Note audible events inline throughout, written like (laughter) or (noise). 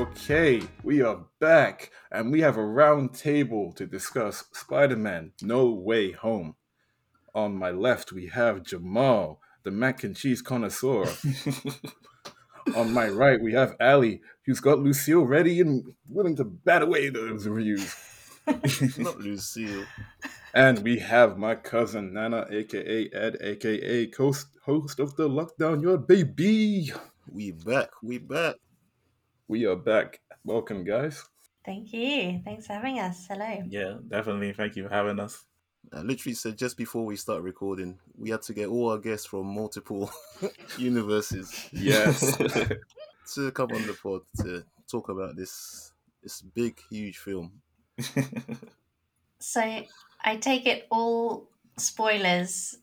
Okay, we are back and we have a round table to discuss Spider Man No Way Home. On my left, we have Jamal, the mac and cheese connoisseur. (laughs) On my right, we have Ally, who's got Lucille ready and willing to bat away those reviews. (laughs) Not Lucille. And we have my cousin Nana, aka Ed, aka host, host of the Lockdown Your Baby. We back. We back. We are back. Welcome, guys. Thank you. Thanks for having us. Hello. Yeah, definitely. Thank you for having us. I literally said just before we start recording, we had to get all our guests from multiple (laughs) universes Yes. (laughs) to come on the pod to talk about this this big, huge film. So I take it all spoilers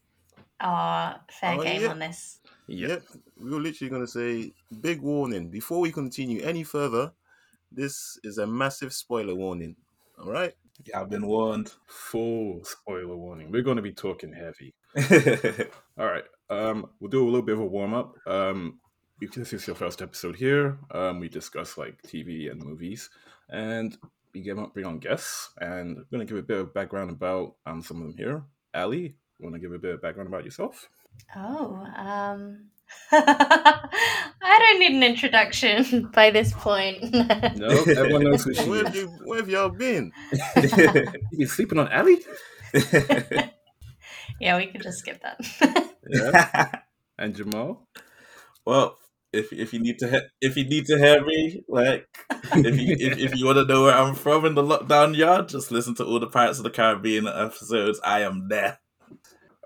are fair Oh, game yeah. on this. Yep. we're literally going to say big warning. Before we continue any further, this is a massive spoiler warning. All right? yeah, I've been warned. Full spoiler warning. We're going to be talking heavy. (laughs) All right. Um, we'll do a little bit of a warm up. Um, if this is your first episode here, um, we discuss like TV and movies, and we get up, bring on guests, and we're going to give a bit of background about um, some of them here. Ally, want to give a bit of background about yourself? Oh, um (laughs) I don't need an introduction (laughs) by this point. (laughs) No, everyone knows who she Where have is. you where have y'all been? You been sleeping on Ally? yeah, we could just skip that. Yeah. And Jamal? well, if if you need to he- if you need to hear me, like if you if, if you want to know where I'm from in the lockdown yard, just listen to all the Pirates of the Caribbean episodes. I am there.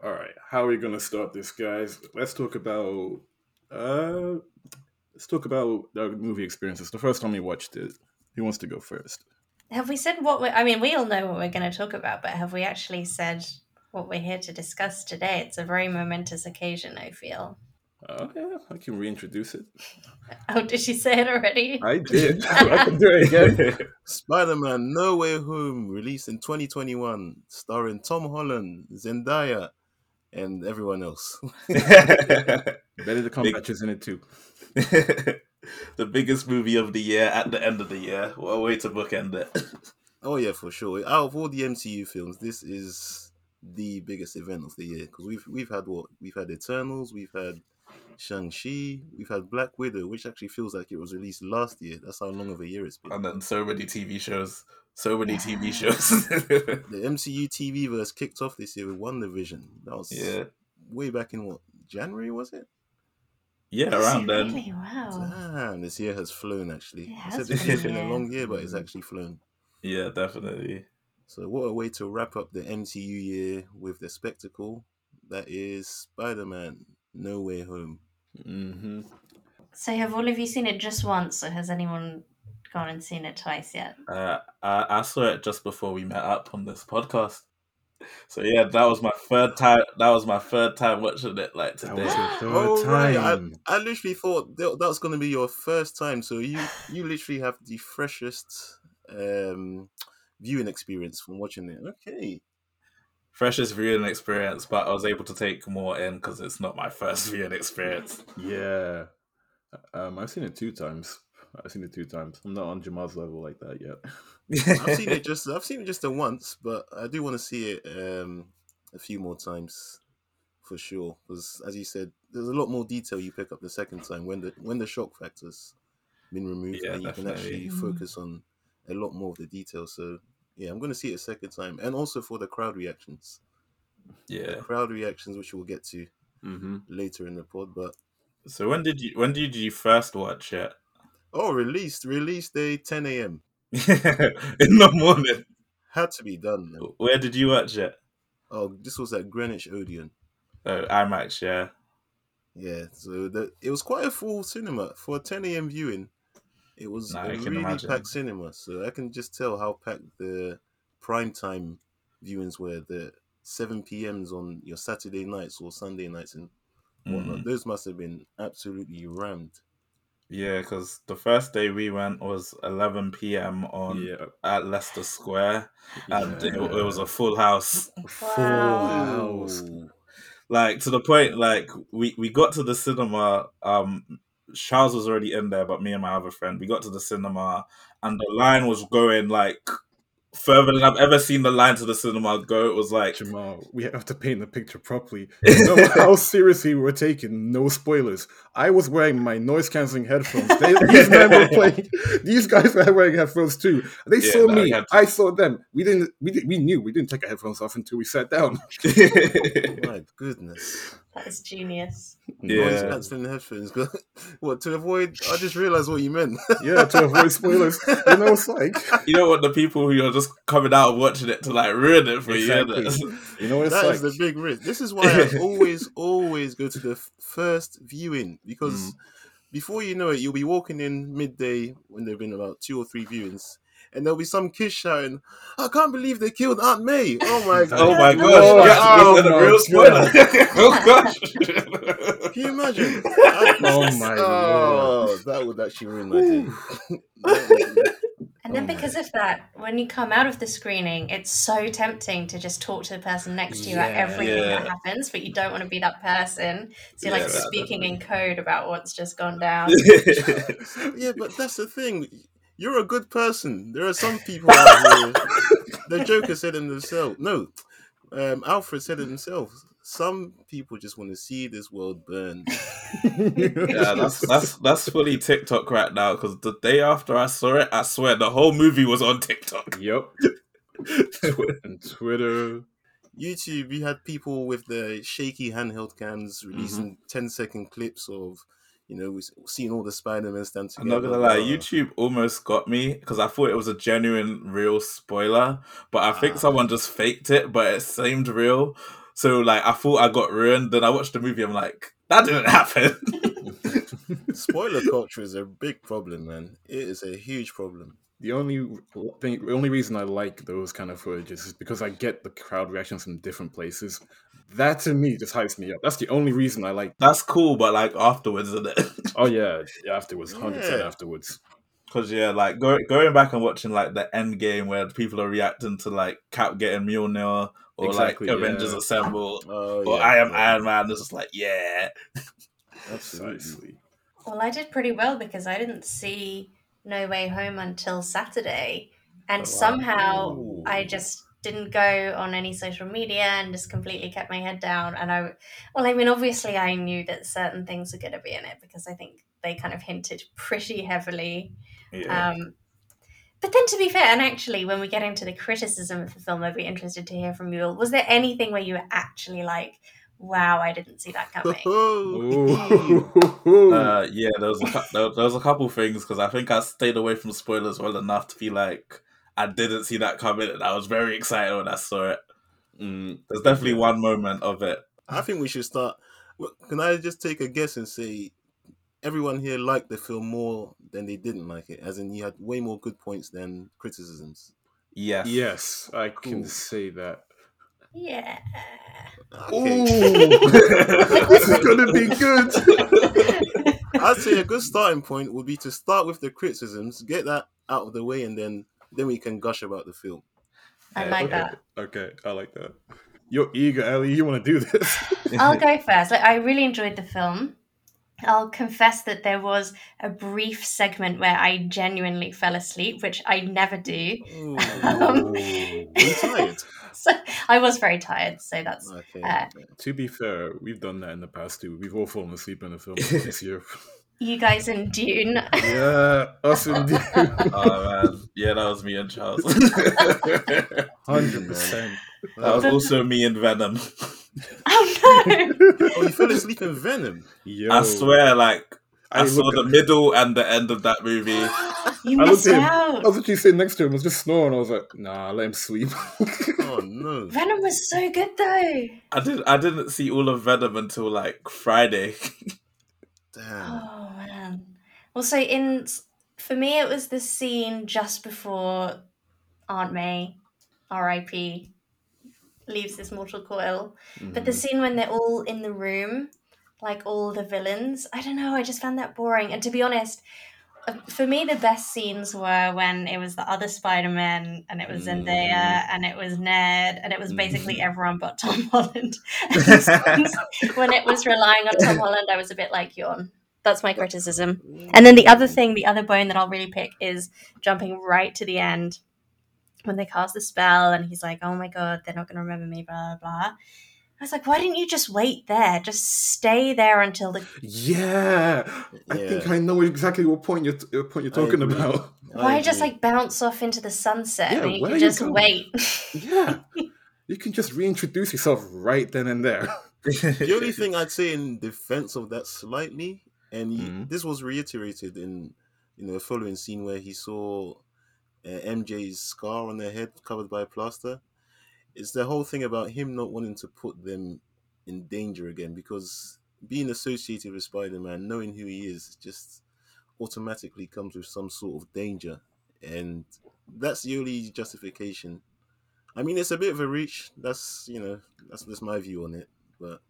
All right, how are we gonna start this, guys? Let's talk about uh, let's talk about the movie experiences. The first time you watched it, who wants to go first? have we said what we I mean, we all know what we're going to talk about, but have we actually said what we're here to discuss today? It's a very momentous occasion, I feel. Oh yeah, I can reintroduce it. (laughs) Oh, did she say it already? I did. (laughs) I can do it again. Spider-Man No Way Home, released in 2021, starring Tom Holland, Zendaya, and everyone else. Benedict Cumberbatch is in it too. the biggest movie of the year at the end of the year. What a way to bookend it. (laughs) Oh yeah, for sure. Out of all the MCU films, this is the biggest event of the year because we've we've had what we've had Eternals, we've had Shang Chi, we've had Black Widow, which actually feels like it was released last year. That's how long of a year it's been. And then so many TV shows. So many (laughs) TV shows. (laughs) The MCU TV verse kicked off this year with WandaVision. That was yeah. way back in what January was it? Yeah, Is it around then. Really? Wow. Damn, this year has flown actually. It I has said this been, year's been a long year, but it's actually flown. Yeah, definitely. So what a way to wrap up the MCU year with the spectacle that is Spider-Man No Way Home. Mm-hmm. So, have all of you seen it just once, or has anyone gone and seen it twice yet? Uh, I, I saw it just before we met up on this podcast. So yeah, that was my third time. That was my third time watching it. Like That today. was your third Oh, right. time. I literally thought that, that was going to be your first time, so you you literally have the freshest um, viewing experience from watching it. Okay, Freshest viewing experience, but I was able to take more in because it's not my first (laughs) viewing experience. Yeah. Um, I've seen it two times. I've seen it two times. I'm not on Jamal's level like that yet. I've seen it (laughs) just I've seen it just the once, but I do want to see it um, a few more times for sure. Because as you said, there's a lot more detail you pick up the second time when the when the shock factor's been removed, Yeah, and you can actually Mm. focus on a lot more of the details. So yeah, I'm going to see it a second time, and also for the crowd reactions. yeah. crowd reactions, which we'll get to Mm-hmm. later in the pod. But So when did you when did you first watch it? Oh, released release day 10 a.m. (laughs) in the morning. had to be done. Man. Where did you watch it? Oh, this was at Greenwich Odeon. Oh, IMAX. Yeah. Yeah, so the, it was quite a full cinema for a 10 a.m. viewing. It was Nah, a really imagine. packed cinema, so I can just tell how packed the prime time viewings were. The 7 p.m.s on your Saturday nights or Sunday nights and whatnot. Mm. Those must have been absolutely rammed. Yeah, because the first day we went was 11 p.m. on Yeah. at Leicester Square, and it, Yeah. it was a full house. Full Wow. house. Like to the point, like we we got to the cinema um Charles was already in there, but me and my other friend, we got to the cinema, and the line was going like further than I've ever seen the line to the cinema go. It was like Jamal, we have to paint the picture properly. (laughs) You know how seriously we were taking. No spoilers. I was wearing my noise canceling headphones. They, (laughs) these men were playing. These guys were wearing headphones too. They Yeah, saw no, me. you had to- I saw them. We didn't. We did, we knew. We didn't take our headphones off until we sat down. (laughs) My goodness. That is genius. Noise Yeah. cancelling headphones. (laughs) what to avoid? I just realised what you meant. (laughs) yeah, to avoid spoilers. You know, it's like you don't want the people who are just coming out and watching it to like ruin it for Exactly. you. you know what it's That like. is the big risk. This is why I (laughs) always, always go to the first viewing because mm. before you know it, you'll be walking in midday when there've been about two or three viewings, and there'll be some kids shouting, "I can't believe they killed Aunt May!" Oh my (laughs) oh god! Oh my gosh! Oh, yes, oh was that a my real spoiler? (laughs) oh gosh! Can you imagine? (laughs) Oh my Oh, that would actually ruin my day. And then Oh because of that, when you come out of the screening, it's so tempting to just talk to the person next to you about Yeah. everything that happens, but you don't want to be that person. So you're Yeah, like that- speaking in code about what's just gone down. yeah, but that's the thing. You're a good person. There are some people out here. (laughs) The Joker said it himself. No, um, Alfred said it himself. Some people just want to see this world burn. (laughs) yeah, that's that's that's fully TikTok right now. Because the day after I saw it, I swear the whole movie was on TikTok. Yep. (laughs) and Twitter. YouTube, you had people with the shaky handheld cams releasing 10 second clips of, you know, we've seen all the Spider Man stand I'm not gonna lie, YouTube almost got me because I thought it was a genuine, real spoiler, but I think Ah. someone just faked it, but it seemed real. So like, I thought I got ruined. Then I watched the movie. I'm like, that didn't happen. (laughs) Spoiler (laughs) culture is a big problem, man. It is a huge problem. The only thing, the only reason I like those kind of footages is because I get the crowd reactions from different places. That to me just hypes me up. That's the only reason I like. That's cool, but like afterwards, isn't it? (laughs) Oh yeah, yeah afterwards, hundred percent afterwards. Because yeah, like go, going back and watching like the end game where people are reacting to like Cap getting Mjolnir or Exactly, like Avengers yeah. Assemble Oh, or yeah, I am yeah. Iron Man. It's just like yeah, Absolutely. Precisely. Well, I did pretty well because I didn't see No Way Home until Saturday. And Oh, wow. somehow Ooh. I just didn't go on any social media and just completely kept my head down. And I, well, I mean, obviously I knew that certain things were going to be in it because I think they kind of hinted (laughs) pretty heavily. yeah. Um, but then to be fair, and actually, when we get into the criticism of the film, I'd be interested to hear from you all. Was there anything where you were actually like, wow, I didn't see that (laughs) coming? (laughs) Uh, yeah, there was a there, there was a couple things because I think I stayed away from spoilers well enough to be like I didn't see that coming, and I was very excited when I saw it. Mm, There's definitely one moment of it. I think we should start. Can I just take a guess and say everyone here liked the film more than they didn't like it? As in, you had way more good points than criticisms. Yes, yes, I can Cool. say that. Yeah. Okay. (laughs) (laughs) this is gonna be good. I'd say a good starting point would be to start with the criticisms, get that out of the way, and then then we can gush about the film. I like okay. that. Okay, I like that. You're eager, Ellie. You want to do this? (laughs) I'll go first. Like, I really enjoyed the film. I'll confess that there was a brief segment where I genuinely fell asleep, which I never do. Ooh. (laughs) Um, (laughs) tired? So I was very tired, so that's Okay. Uh, to be fair, we've done that in the past too. We've all fallen asleep in a film this year. You guys in Dune. yeah, us indeed. (laughs) Oh man, yeah, that was me and Charles. (laughs) Hundred percent. that was also me and Venom. oh no! (laughs) oh, you fell asleep in Venom. Yo, I swear, like I, I saw looked the middle and the end of that movie. (gasps) You I looked missed him. out. I was literally sitting next to him. I was just snoring. I was like, "Nah, let him sleep." Oh no! Venom was so good though. I did. I didn't see all of Venom until like Friday. Damn. Oh man. Well, so in for me, it was the scene just before Aunt May, R.I.P., leaves this mortal coil. But the mm-hmm. scene when they're all in the room, like all the villains, I don't know. I just found that boring. And to be honest, uh, for me, the best scenes were when it was the other Spider Man, and it was Zendaya, mm. and it was Ned, and it was basically mm-hmm. everyone but Tom Holland. (laughs) And the scenes when it was relying on Tom (laughs) Holland, I was a bit like yawn. That's my criticism. Mm. And then the other thing, the other bone that I'll really pick is jumping right to the end when they cast the spell and he's like, oh my god, they're not going to remember me, blah, blah, blah. I was like, why didn't you just wait there? Just stay there until the. Yeah, I think I know exactly what point you're point you're talking agree. about. I Why just like bounce off into the sunset Yeah, when you where can just going? wait? (laughs) Yeah, you can just reintroduce yourself right then and there. (laughs) the only (laughs) thing I'd say in defense of that slightly, and he, Mhm. this was reiterated in you know a following scene where he saw uh, MJ's scar on their head covered by plaster. It's the whole thing about him not wanting to put them in danger again because being associated with Spider-Man, knowing who he is, just automatically comes with some sort of danger, and that's the only justification. I mean, it's a bit of a reach. That's you know that's just my view on it, but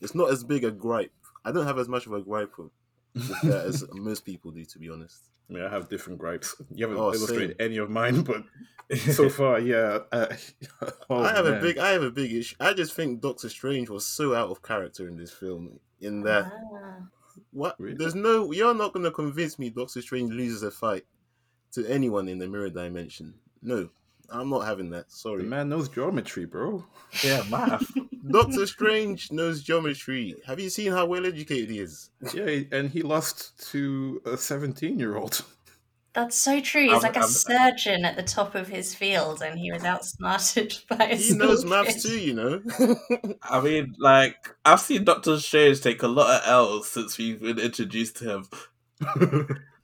it's not as big a gripe. I don't have as much of a gripe with, with that as most people do, to be honest. I mean, I have different gripes. You haven't Oh, illustrated same. any of mine, but (laughs) so far, yeah. Uh, (laughs) oh, I have a big, I have a big issue. I just think Doctor Strange was so out of character in this film. In that, Ah. what? Really? There's no. You're not going to convince me Doctor Strange loses a fight to anyone in the mirror dimension. No, I'm not having that. The Sorry. man knows geometry, bro. yeah, math. (laughs) Doctor Strange knows geometry. Have you seen how well educated he is? Yeah, and he lost to a 17 year old. That's so true. He's I'm- like a I'm- surgeon at the top of his field, and he was outsmarted (laughs) by a He knows school maths too, you know. (laughs) I mean, like I've seen Doctor Strange take a lot of L's since we've been introduced to him.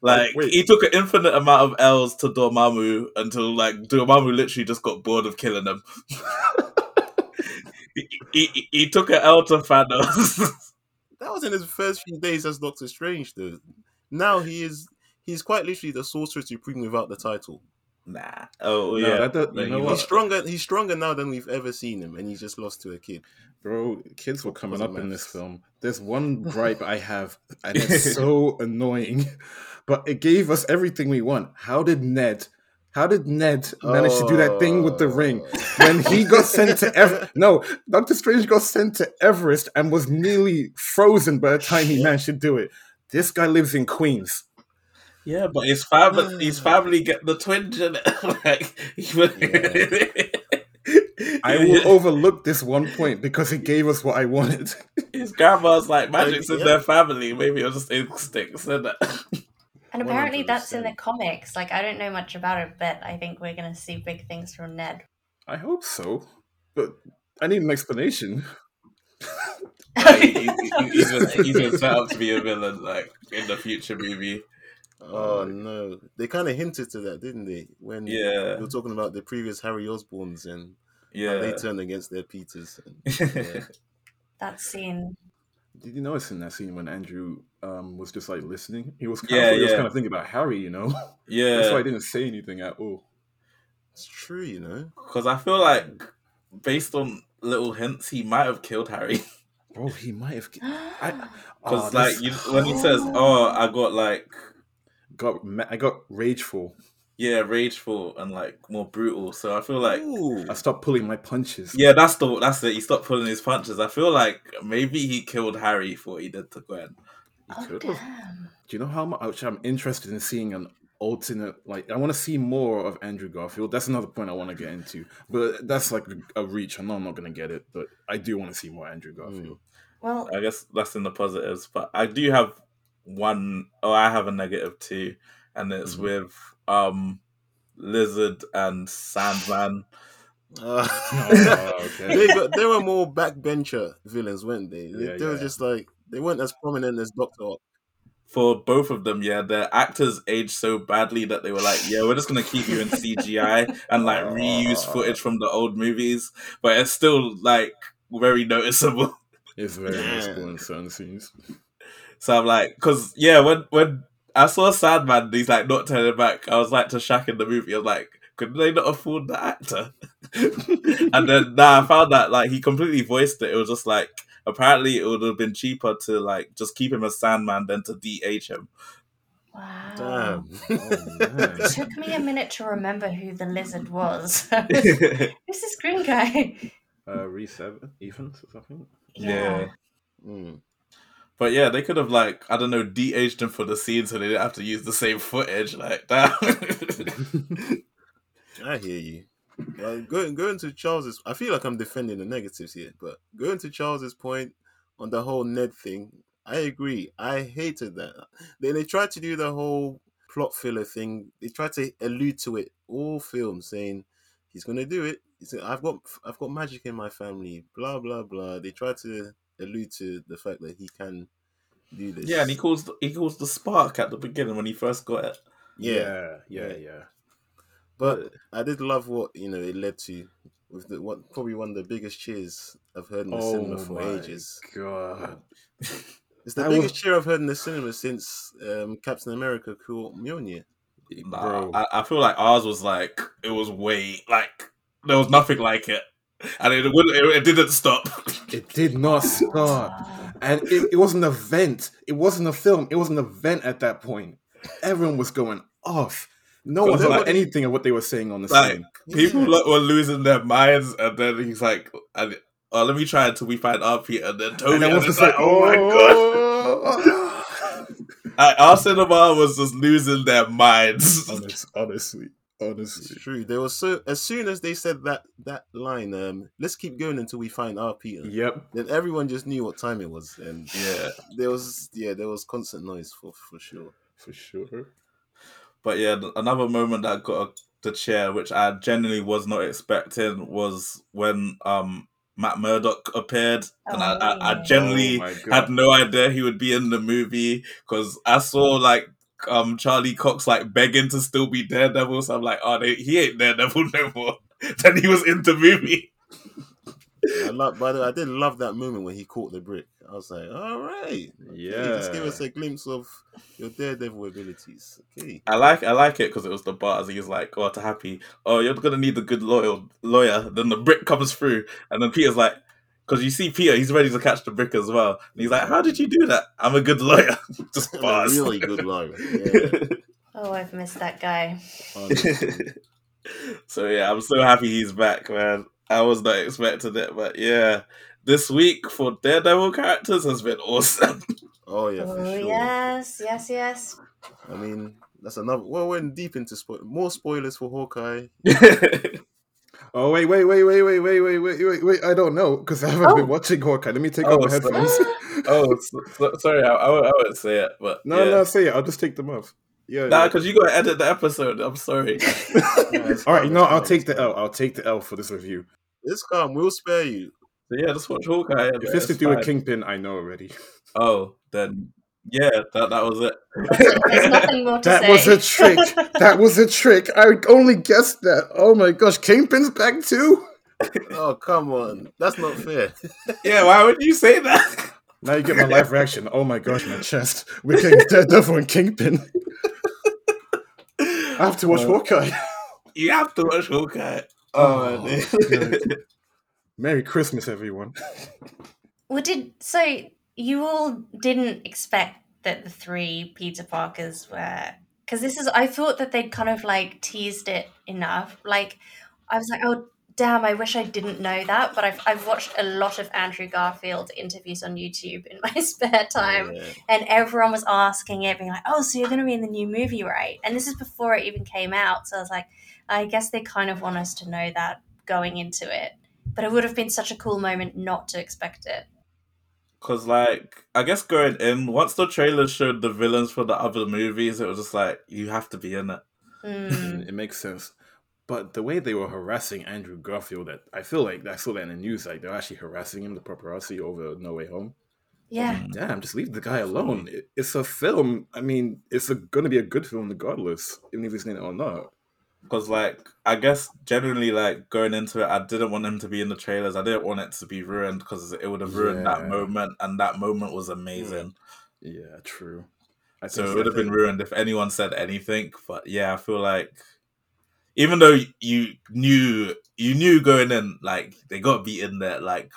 Like Wait. he took an infinite amount of L's to Dormammu until like Dormammu literally just got bored of killing him. (laughs) he, he, he took an L to Thanos. (laughs) that was in his first few days as Doctor Strange, though. Now he is. He's quite literally the sorcerer supreme without the title. Nah. Oh No, yeah. that does- you know? He's stronger. He's stronger now than we've ever seen him, and he's just lost to a kid. Bro, kids were coming up in this film. There's one (laughs) gripe I have, and it's (laughs) so annoying, but it gave us everything we want. How did Ned? How did Ned manage to do that thing with the ring oh. when he got sent to (laughs) Everest? No, Doctor Strange got sent to Everest and was nearly frozen by the time he managed to do it. This guy lives in Queens. Yeah, but his family, his (sighs) family get the twinge in it. (laughs) like, I will (laughs) overlook this one point because it gave us what I wanted. (laughs) his grandma's like magic's in Yeah. their family. Maybe it was just instincts, isn't it? And apparently, that's in the comics. Like, I don't know much about it, but I think we're going to see big things from Ned. I hope so, but I need an explanation. Like, he, he, he's, been, he's been set up to be a villain, like in the future movie. Oh no! They kind of hinted to that, didn't they? When Yeah. they were talking about the previous Harry Osborns and how Yeah, they turned against their Peters. And, (laughs) yeah. that scene. Did you notice in that scene when Andrew um, was just like listening? He was kind Yeah, of, he was kind of thinking about Harry, you know. (laughs) Yeah, that's why yeah. I didn't say anything at all. It's true, you know. Because I feel like, based on little hints, he might have killed Harry. (laughs) Bro, he might have. I, (gasps) Because oh, like you, when he says, (gasps) "Oh, I got like got I got rageful. yeah, rageful and like more brutal," so I feel like Ooh. I stopped pulling my punches. yeah, that's the that's it. He stopped pulling his punches. I feel like maybe he killed Harry for what he did to Gwen. Oh, he Oh, could damn. Do you know how much I'm interested in seeing an alternate? Like, I want to see more of Andrew Garfield. That's another point I want to get into. But that's like a, a reach. I know I'm not going to get it, but I do want to see more Andrew Garfield. Mm. Well, I guess that's in the positives, but I do have one oh I have a two, and it's Mhm. with um Lizard and Sandman. Uh, (laughs) Oh, okay. they, got, they were more backbencher villains, weren't they? They, Yeah, they were just like they weren't as prominent as Doctor. Ock. For both of them, yeah, their actors aged so badly that they were like, "Yeah, we're just gonna keep you in CGI and like reuse (laughs) footage from the old movies," but it's still like very noticeable. It's very Yeah. noticeable in certain scenes. So I'm like, because yeah, when when I saw Sandman, he's like not turning back. I was like to Shaq in the movie. I was like, could they not afford the actor? (laughs) and then nah, I found that like he completely voiced it. It was just like apparently it would have been cheaper to like just keep him as Sandman than to de-age him. wow. Damn. Oh. (laughs) It took me a minute to remember who the lizard was. (laughs) Who's this green guy? Uh, Rhys Ev- Evans or something? Yeah. Mm. But yeah, they could have like I don't know de-aged him for the scene so they didn't have to use the same footage like that. (laughs) I hear you. Uh, going going to Charles's, I feel like I'm defending the negatives here, but going to Charles's point on the whole Ned thing, I agree. I hated that. Then they tried to do the whole plot filler thing. They tried to allude to it all film, saying he's gonna do it. He said, "I've got I've got magic in my family." Blah blah blah. They tried to allude to the fact that he can do this. yeah, and he calls the, he calls the spark at the beginning when he first got it. yeah. yeah, yeah, yeah. yeah. But I did love what you know it led to with the what probably one of the biggest cheers I've heard in the cinema for Oh my ages. God. (laughs) It's the That biggest was- cheer I've heard in the cinema since um, Captain America caught Mjolnir. Bro. I, I feel like ours was like it was way like there was nothing like it, and it wouldn't, it, it didn't stop. (laughs) It did not stop. And it, it was an event. It wasn't a film. It was an event at that point. Everyone was going off. No one Because, heard like- anything of what they were saying on the Like, screen. People Yeah. were losing their minds, and then he's like, and, "Oh, let me try until we find our Peter." And then Tobey And was just like, oh my god! Oh. god. (laughs) Like, our cinema was just losing their minds. Honest, honestly, It's honestly. true. They were so as soon as they said that that line, um, let's keep going until we find our Peter. Yep. Then everyone just knew what time it was, and yeah, there was yeah, there was constant noise for for sure. For sure. but yeah, another moment that got a, the chair, which I genuinely was not expecting, was when um Matt Murdock appeared, and I, I, I Oh. generally Oh had no idea he would be in the movie because I saw like um Charlie Cox like begging to still be Daredevil, so I'm like, oh, they, he ain't Daredevil (laughs) no more. then he was in the movie. I love, by the way, I did love that moment when he caught the brick. I was like, all right, okay, just give us a glimpse of your Daredevil abilities. Okay, I like I like it because it was the bars. He's like, oh, to Happy, oh, you're gonna need a good loyal lawyer. Then the brick comes through, and then Peter's like, because you see Peter, he's ready to catch the brick as well. And he's like, how did you do that? I'm a good lawyer. (laughs) Just a bars. really good (laughs) lawyer. Yeah, (laughs) Oh, I've missed that guy. so yeah, I'm so happy he's back, man. I was not expecting it, but yeah, this week for Daredevil characters has been awesome. Oh yeah, for oh, sure. yes, yes, yes. I mean, that's another. Well, we're deep into spo- more spoilers for Hawkeye. Oh wait, wait, wait, wait, wait, wait, wait, wait, wait, wait. I don't know because I haven't Oh. been watching Hawkeye. Let me take Oh, off my so- headphones. oh, so, so- sorry, I, I, won't- I won't say it, but no, yeah. no, say it. I'll just take them off. Yeah. Nah, yeah. because you gotta edit the episode. I'm sorry. it's All right, calm, you know, it's I'll take the. L. I'll take the L for this review. It's calm. We'll spare you. So yeah, just watch Hawkeye. If it's to it's do with. Kingpin, I know already. Oh, then yeah, that that was it. There's nothing more to That say. was a trick. (laughs) That was a trick. I only guessed that. Oh my gosh, Kingpin's back too. Oh come on, that's not fair. (laughs) yeah, why would you say that? Now you get my live reaction. Oh my gosh, my chest. We're getting Daredevil and Kingpin. I have to watch Uh, Hawkeye. You have to watch Hawkeye. Oh, Oh, man. Merry Christmas, everyone. Well, did so you all didn't expect that the three Peter Parkers were because this is I thought that they'd kind of like teased it enough. Like I was like, oh damn, I wish I didn't know that. But I've I've watched a lot of Andrew Garfield interviews on YouTube in (laughs) my spare time, Yeah. and everyone was asking it, being like, oh, so you're going to be in the new movie, right? And this is before it even came out, so I was like, I guess they kind of want us to know that going into it. But it would have been such a cool moment not to expect it. Cause like I guess going in once the trailer showed the villains for the other movies, it was just like you have to be in it. Mm. it makes sense. But the way they were harassing Andrew Garfield, that I feel like I saw that in the news, like they're actually harassing him, the paparazzi over No Way Home. Yeah. Damn, just leave the guy alone. It, it's a film. I mean, it's a, gonna be a good film regardless, even if he's in it or not. Because like I guess generally like going into it, I didn't want him to be in the trailers. I didn't want it to be ruined because it would have ruined that moment, and that moment was amazing. Yeah, true. I So it would have been ruined if anyone said anything. But yeah, I feel like even though you knew you knew going in, like they got to be in there, like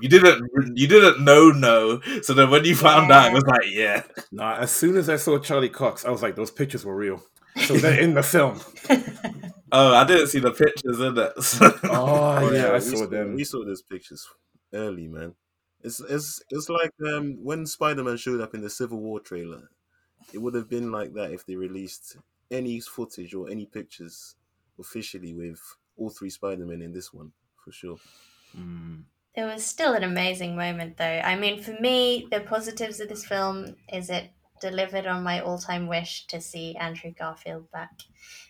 you didn't you didn't know no. So then when you found out, it was like yeah. Nah, as soon as I saw Charlie Cox, I was like, those pictures were real. So they're in the film. (laughs) Oh, I didn't see the pictures in it. So- Oh, yeah, I we saw them. We saw those pictures early, man. It's it's it's like um, when Spider Man showed up in the Civil War trailer. It would have been like that if they released any footage or any pictures officially with all three Spider Men in this one for sure. Mm. It was still an amazing moment, though. I mean, for me, the positives of this film is it delivered on my all-time wish to see Andrew Garfield back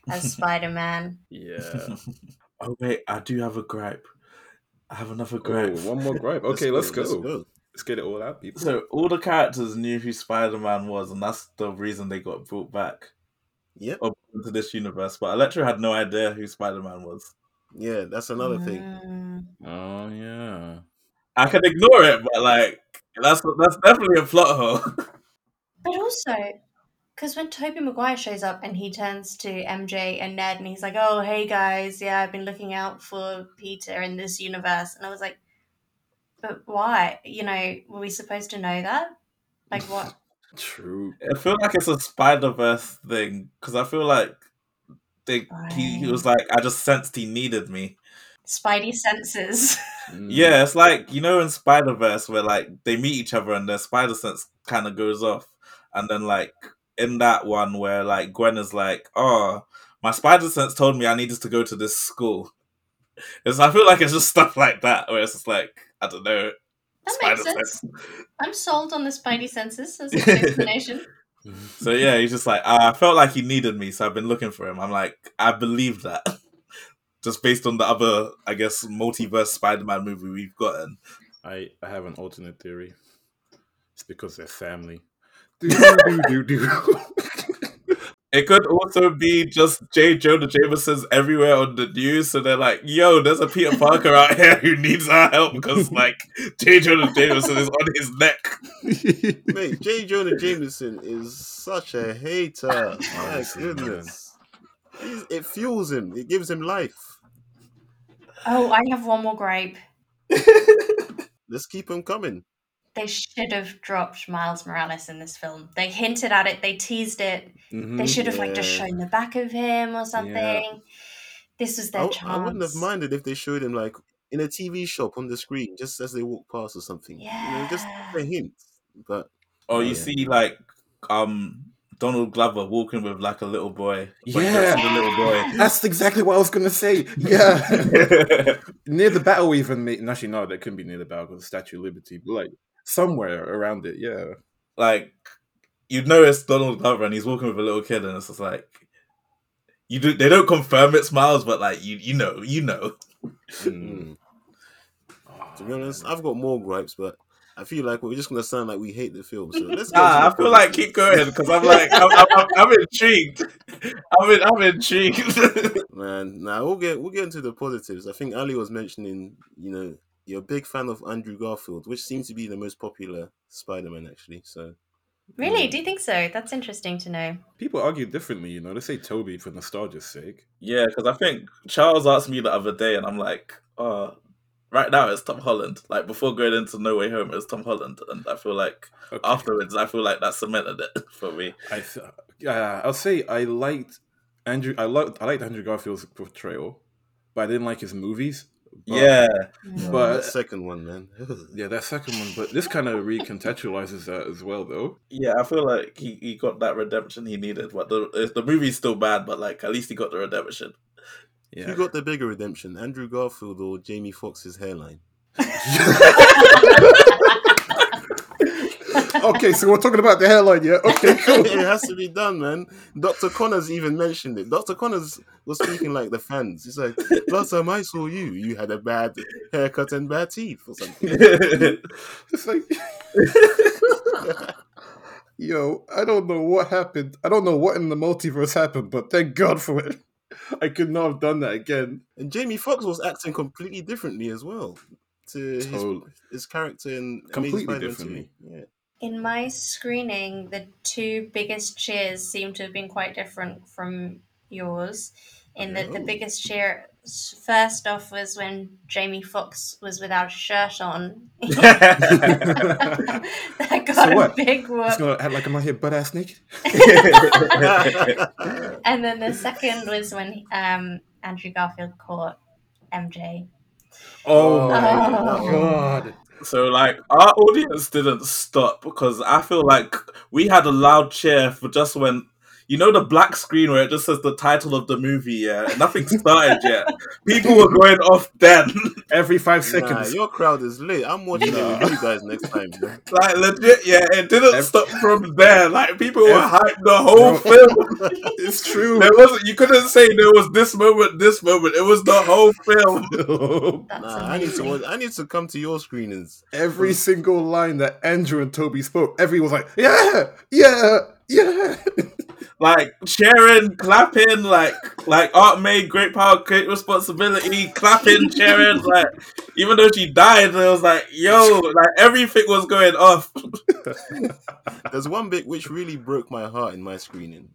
as (laughs) Spider-Man. Yeah. (laughs) oh wait, I do have a gripe. I have another gripe. Oh, one more gripe. (laughs) Okay, let's, go. Let's Let's, get it all out, people. So all the characters knew who Spider Man was, and that's the reason they got brought back Yep. up into this universe. But Electro had no idea who Spider Man was. Yeah, that's another thing. Mm. oh yeah. I can ignore it, but like that's that's definitely a plot hole. But also, because when Tobey Maguire shows up and he turns to MJ and Ned and he's like, "Oh, hey guys, yeah, I've been looking out for Peter in this universe," and I was like, "But why? You know, were we supposed to know that? Like (laughs) what?" True. I feel like it's a Spider Verse thing because I feel like they he, he was like I just sensed he needed me. Spidey senses. Mm. Yeah, it's like you know in Spider Verse where like they meet each other and their spider sense kind of goes off, and then like in that one where like Gwen is like, "Oh, my spider sense told me I needed to go to this school." It's I feel like it's just stuff like that where it's just like I don't know. That makes sense. I'm sold on the Spidey senses as a (laughs) explanation. So yeah, he's just like uh, I felt like he needed me, so I've been looking for him. I'm like I believe that. (laughs) Just based on the other, I guess, multiverse Spider-Man movie we've gotten. I, I have an alternate theory. It's because they're family. Do, do, do, do. It could also be just J. Jonah Jameson's everywhere on the news, so they're like, "Yo, there's a Peter Parker out here who needs our help because like J. Jonah Jameson is on his neck." Mate, J. Jonah Jameson is such a hater. (laughs) My goodness. He's, it fuels him. It gives him life. Oh, I have one more gripe. Let's keep him coming. They should have dropped Miles Morales in this film. They hinted at it, they teased it. Mhm. They should have like just shown the back of him or something. This was their I, chance. I wouldn't have minded if they showed him like in a TV shop on the screen, just as they walk past or something. You know, just a hint. But Or you Yeah. see like um Donald Glover walking with like a little boy. But Yeah. the little boy. That's exactly what I was gonna say. Yeah, (laughs) near the battle, even. Mate. Actually, no, that couldn't be near the battle because the Statue of Liberty, but like somewhere around it. Yeah. like you know it's Donald Glover and he's walking with a little kid, and it's just like you do. They don't confirm it's Miles, but like you, you know, you know. Mm. to be honest, I've got more gripes, but I feel like we're just gonna sound like we hate the film. So let's. get Ah, I the feel like keep going because I'm like I'm, I'm, I'm, I'm intrigued. I'm in, I'm intrigued. (laughs) Man, now we'll get we'll get into the positives. I think Ally was mentioning, you know, you're a big fan of Andrew Garfield, which seems to be the most popular Spider-Man actually. So Really? Do you think so? That's interesting to know. People argue differently, you know. They say Tobey for nostalgia's sake. yeah, because I think Charles asked me the other day, and I'm like, oh, right now it's Tom Holland. Like before going into No Way Home, it's Tom Holland, and I feel like Okay. afterwards, I feel like that cemented it (laughs) for me. I th- yeah, I'll say I liked Andrew. I liked I liked Andrew Garfield's portrayal, but I didn't like his movies. But- yeah, Mm. But- that second one, man. (laughs) yeah, that second one. But this kind of recontextualizes that as well, though. yeah, I feel like he, he got that redemption he needed. But the the movie's still bad, but like at least he got the redemption. Yeah, Who got the bigger redemption, Andrew Garfield or Jamie Foxx's hairline? (laughs) (laughs) okay, so we're talking about the hairline, yeah. Okay, (laughs) cool. it has to be done, man. Dr. Connors even mentioned it. Dr. Connors was speaking like the fans. He's like, last time I saw you, you had a bad haircut and bad teeth or something. (laughs) It's like, (laughs) yo, I don't know what happened. I don't know what in the multiverse happened, but thank God for it. I could not have done that again. And Jamie Foxx was acting completely differently as well to his, Totally. his character in Completely differently. Yeah. In my screening, the two biggest cheers seem to have been quite different from yours. In that the Oh. biggest cheer first off was when Jamie Foxx was without a shirt on. (laughs) that got So a what? big It's whoop. gonna act like I'm out here butt ass naked. (laughs) And then the second was when um, Andrew Garfield caught MJ. Oh Oh, my that god! So like our audience didn't stop because I feel like we had a loud cheer for just when you know the black screen where it just says the title of the movie, yeah. Nothing started yet. People were going off then. (laughs) Every five Nah, seconds. your crowd is lit. I'm watching Nah. it with you guys next time. man. (laughs) like legit, yeah, it didn't Ev- stop from there. Like people were Ev- hyped the whole Bro. film. (laughs) it's true. There wasn't you couldn't say there was this moment, this moment. It was the whole film. Nah, I need to. watch- I need to come to your screenings. Every single line that Andrew and Tobey spoke, everyone was like, yeah, yeah, yeah. Like cheering, clapping, like like Aunt May great power, great responsibility, clapping, cheering, (laughs) like even though she died, it was like, yo, like everything was going off. (laughs) There's one bit which really broke my heart in my screening,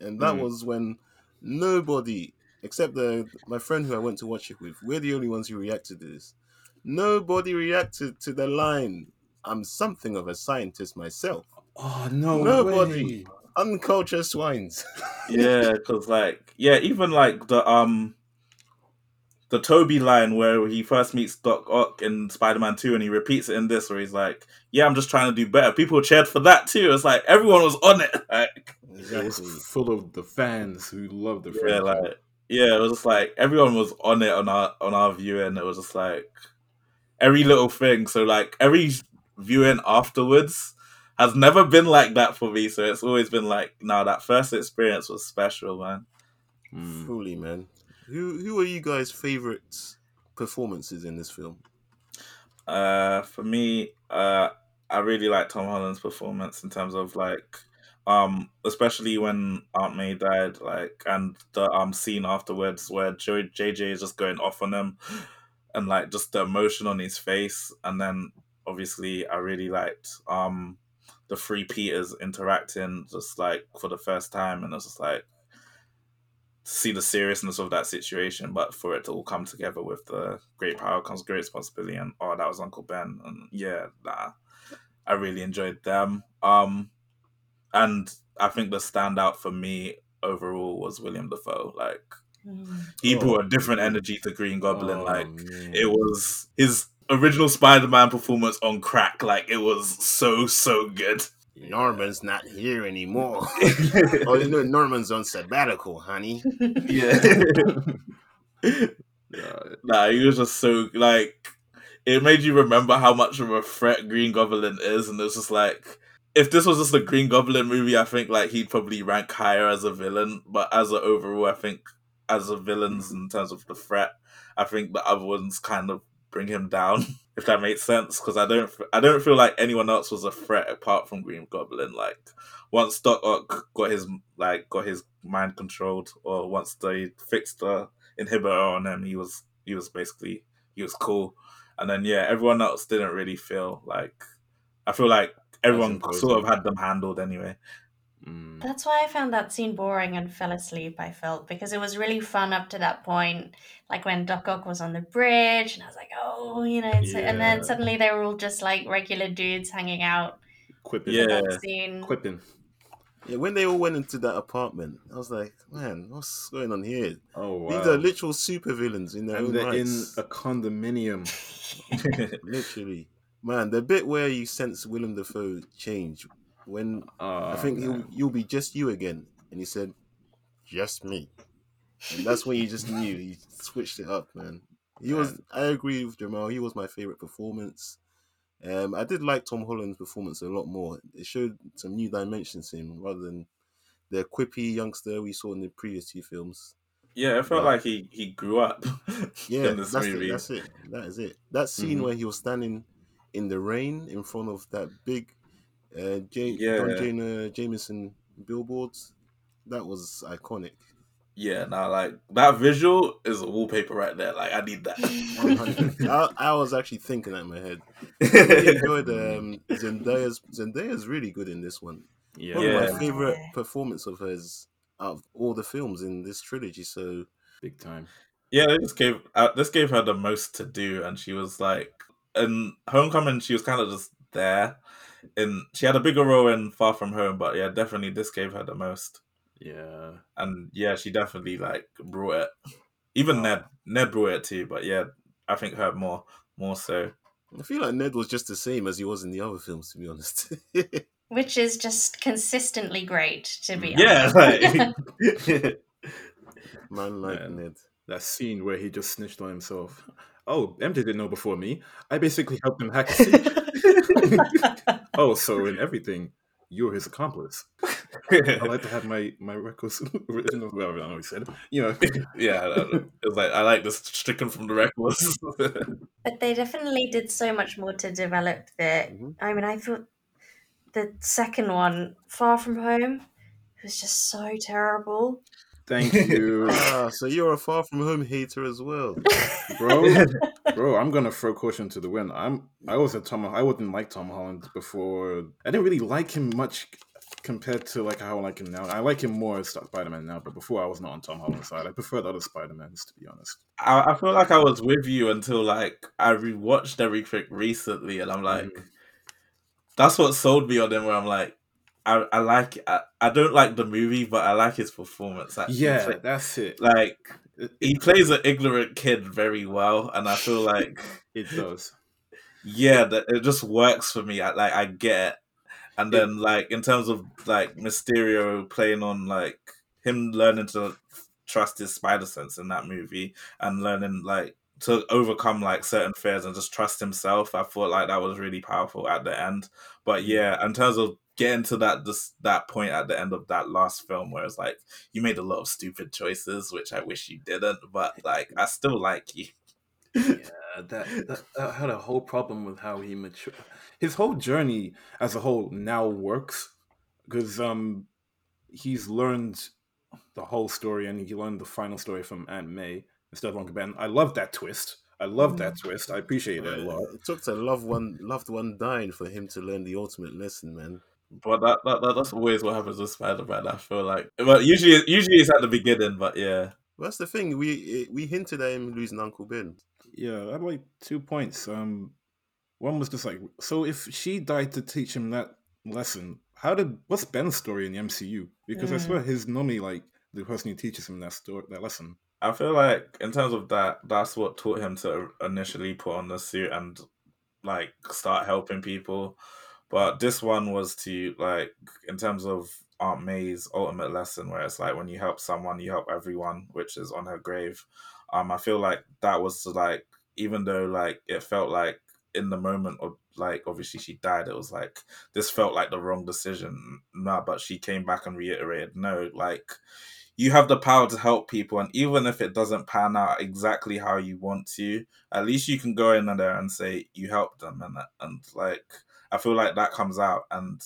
and that Mm. was when nobody except the my friend who I went to watch it with, we're the only ones who reacted to this. Nobody reacted to the line. I'm something of a scientist myself. Oh no, Nobody. way. Uncultured swines. (laughs) Yeah, because like yeah, even like the um the Tobey line where he first meets Doc Ock in Spider Man Two, and he repeats it in this, where he's like, "Yeah, I'm just trying to do better." People cheered for that too. It's like everyone was on it. (laughs) Like, It was full of the fans who love the yeah, like yeah, it was just like everyone was on it on our on our viewing. It was just like every little thing. So like every viewing afterwards has never been like that for me. So it's always been like, no, that first experience was special, man. Mm. Fully, man. Who who are you guys' favorite performances in this film? Uh, for me, uh, I really like Tom Holland's performance in terms of like, um, especially when Aunt May died, like, and the um scene afterwards where jo- JJ is just going off on him, and like just the emotion on his face, and then obviously I really liked um the three Peters interacting just like for the first time, and it was just like see the seriousness of that situation, but for it to all come together with the great power comes great responsibility, and oh, that was Uncle Ben, and yeah, nah, I really enjoyed them. Um, and I think the standout for me overall was Willem Dafoe. Like Mm. he Oh. brought a different energy to Green Goblin. Oh, like man. it was his original Spider-Man performance on crack. Like it was so so good. Norman's not here anymore. (laughs) oh, you know, Norman's on sabbatical, honey. yeah. Yeah, (laughs) Nah, he was just so like it made you remember how much of a threat Green Goblin is, and it was just like if this was just a Green Goblin movie, I think like he'd probably rank higher as a villain. But as an overall, I think as a villains in terms of the threat, I think the other ones kind of bring him down. (laughs) If that makes sense, because I don't, I don't feel like anyone else was a threat apart from Green Goblin. Like once Doc Ock got his like got his mind controlled, or once they fixed the inhibitor on him, he was he was basically he was cool. And then yeah, everyone else didn't really feel like I feel like everyone sort of had them handled anyway. Mm. That's why I found that scene boring and fell asleep. I felt because it was really fun up to that point, like when Doc Ock was on the bridge, and I was like, oh, you know. So, and then suddenly they were all just like regular dudes hanging out. Quipping. Yeah. That scene. Quipping. Yeah, when they all went into that apartment, I was like, man, what's going on here? Oh wow. These are literal supervillains in their and own they're in a condominium. (laughs) Literally, man, the bit where you sense Willem Dafoe change when Uh, I think you'll you'll be just you again, and he said, just me, and that's when you just knew he switched it up, man. He was. I agree with Jamal. He was my favorite performance. Um, I did like Tom Holland's performance a lot more. It showed some new dimensions to him rather than the quippy youngster we saw in the previous two films. yeah, it felt Wow. like he he grew up (laughs) Yeah, in this that's movie. it. That's it. That is it. That scene Mhm. where he was standing in the rain in front of that big uh, J- Yeah. J. Jonah Jameson billboards. That was iconic. Yeah, now like that visual is a wallpaper right there. Like I need that. (laughs) I, I was actually thinking that in my head. I really enjoyed um, Zendaya's. Zendaya's really good in this one. yeah. Probably Yeah. my favorite performance of hers out of all the films in this trilogy. So Big time. Yeah, they just gave uh, this gave her the most to do, and she was like, in Homecoming, she was kind of just there. And she had a bigger role in Far From Home, but yeah, definitely this gave her the most. Yeah. And yeah, she definitely like brought it. Even Ned, Ned brought it too, but yeah, I think her more, more so. I feel like Ned was just the same as he was in the other films, to be honest. (laughs) which is just consistently great to be Yeah, honest. like, (laughs) (laughs) Man like Man. Ned. That scene where he just snitched on himself. Oh, MJ didn't know before me. I basically helped him hack the safe. Oh, so in everything, you're his accomplice. I like to have my my records (laughs) original. Whatever I don't know he said. You know, (laughs) yeah, I don't know. it was like I like this stricken from the records. (laughs) But they definitely did so much more to develop the. Mhm. I mean, I thought the second one, Far From Home, was just so terrible. Thank (laughs) you, Ah, so you're a Far From Home hater as well. bro. (laughs) Bro, I'm gonna throw caution to the wind. I'm I was a Tom. I wouldn't like Tom Holland before. I didn't really like him much compared to like how I like him now. I like him more as Spider Man now, but before I was not on Tom Holland's side. I preferred other Spider Mans to be honest. I, I feel like I was with you until like I rewatched everything recently, and I'm like, Mhm. that's what sold me on him. Where I'm like, I, I like I, I don't like the movie, but I like his performance. Actually. Yeah, Like- that's it. like he plays an ignorant kid very well, and I feel like (laughs) it does. yeah, that it just works for me. I, like I get, it. and then like in terms of like Mysterio playing on like him learning to trust his spider sense in that movie and learning like to overcome like certain fears and just trust himself. I thought like that was really powerful at the end. But yeah, in terms of getting to that this that point at the end of that last film where it's like you made a lot of stupid choices, which I wish you didn't, but (laughs) like I still like you. Yeah, (laughs) that, that I had a whole problem with how he matured. His whole journey as a whole now works because um he's learned the whole story and he learned the final story from Aunt May instead of Uncle Ben. I love that twist. I love that twist. I appreciate it a lot. It took to love one loved one dying for him to learn the ultimate lesson, man. But that, that, that that's always what happens with Spider Man. I feel like, but usually usually it's at the beginning. But yeah, Well, that's the thing. We we hinted at him losing Uncle Ben. Yeah, I had like two points. Um, one was just like, so if she died to teach him that lesson, how did what's Ben's story in the MCU? Because I Mm. swear he's normally like the person who teaches him that story, that lesson. I feel like in terms of that, that's what taught him to initially put on the suit and like start helping people. But this one was to like in terms of Aunt May's ultimate lesson, where it's like when you help someone, you help everyone, which is on her grave. Um, I feel like that was to like even though like it felt like in the moment of like obviously she died, it was like this felt like the wrong decision. No, but she came back and reiterated, no, like you have the power to help people and even if it doesn't pan out exactly how you want to at least you can go in there and say you helped them and and like i feel like that comes out and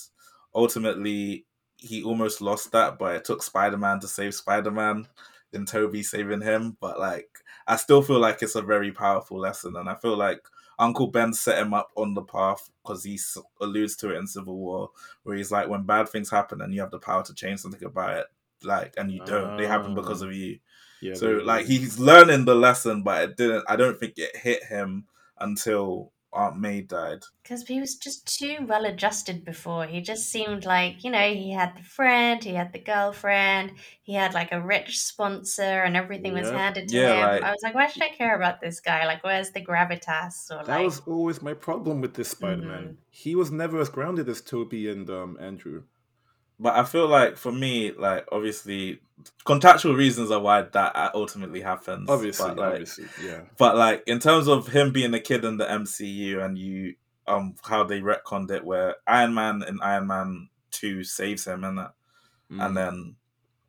ultimately he almost lost that but it took spider-man to save spider-man in tobey saving him but like i still feel like it's a very powerful lesson and i feel like uncle ben set him up on the path because he alludes to it in civil war where he's like when bad things happen and you have the power to change something about it like and you don't they happen because Ah. of you Yeah. so but- like he's learning the lesson but it didn't i don't think it hit him until aunt may died Because he was just too well adjusted before. He just seemed like, you know, he had the friend, he had the girlfriend, he had like a rich sponsor, and everything was handed to Yeah, him. like- I was like, why should I care about this guy? Like, where's the gravitas? Or that like, was always my problem with this Spider-Man. Mhm. He was never as grounded as Tobey and um, Andrew. But i feel like for me like obviously contractual reasons are why that ultimately happens Obviously, but, like, obviously, yeah. but like in terms of him being a kid in the mcu and you um how they retconned it where iron man and iron man 2 saves him and that Mm. and then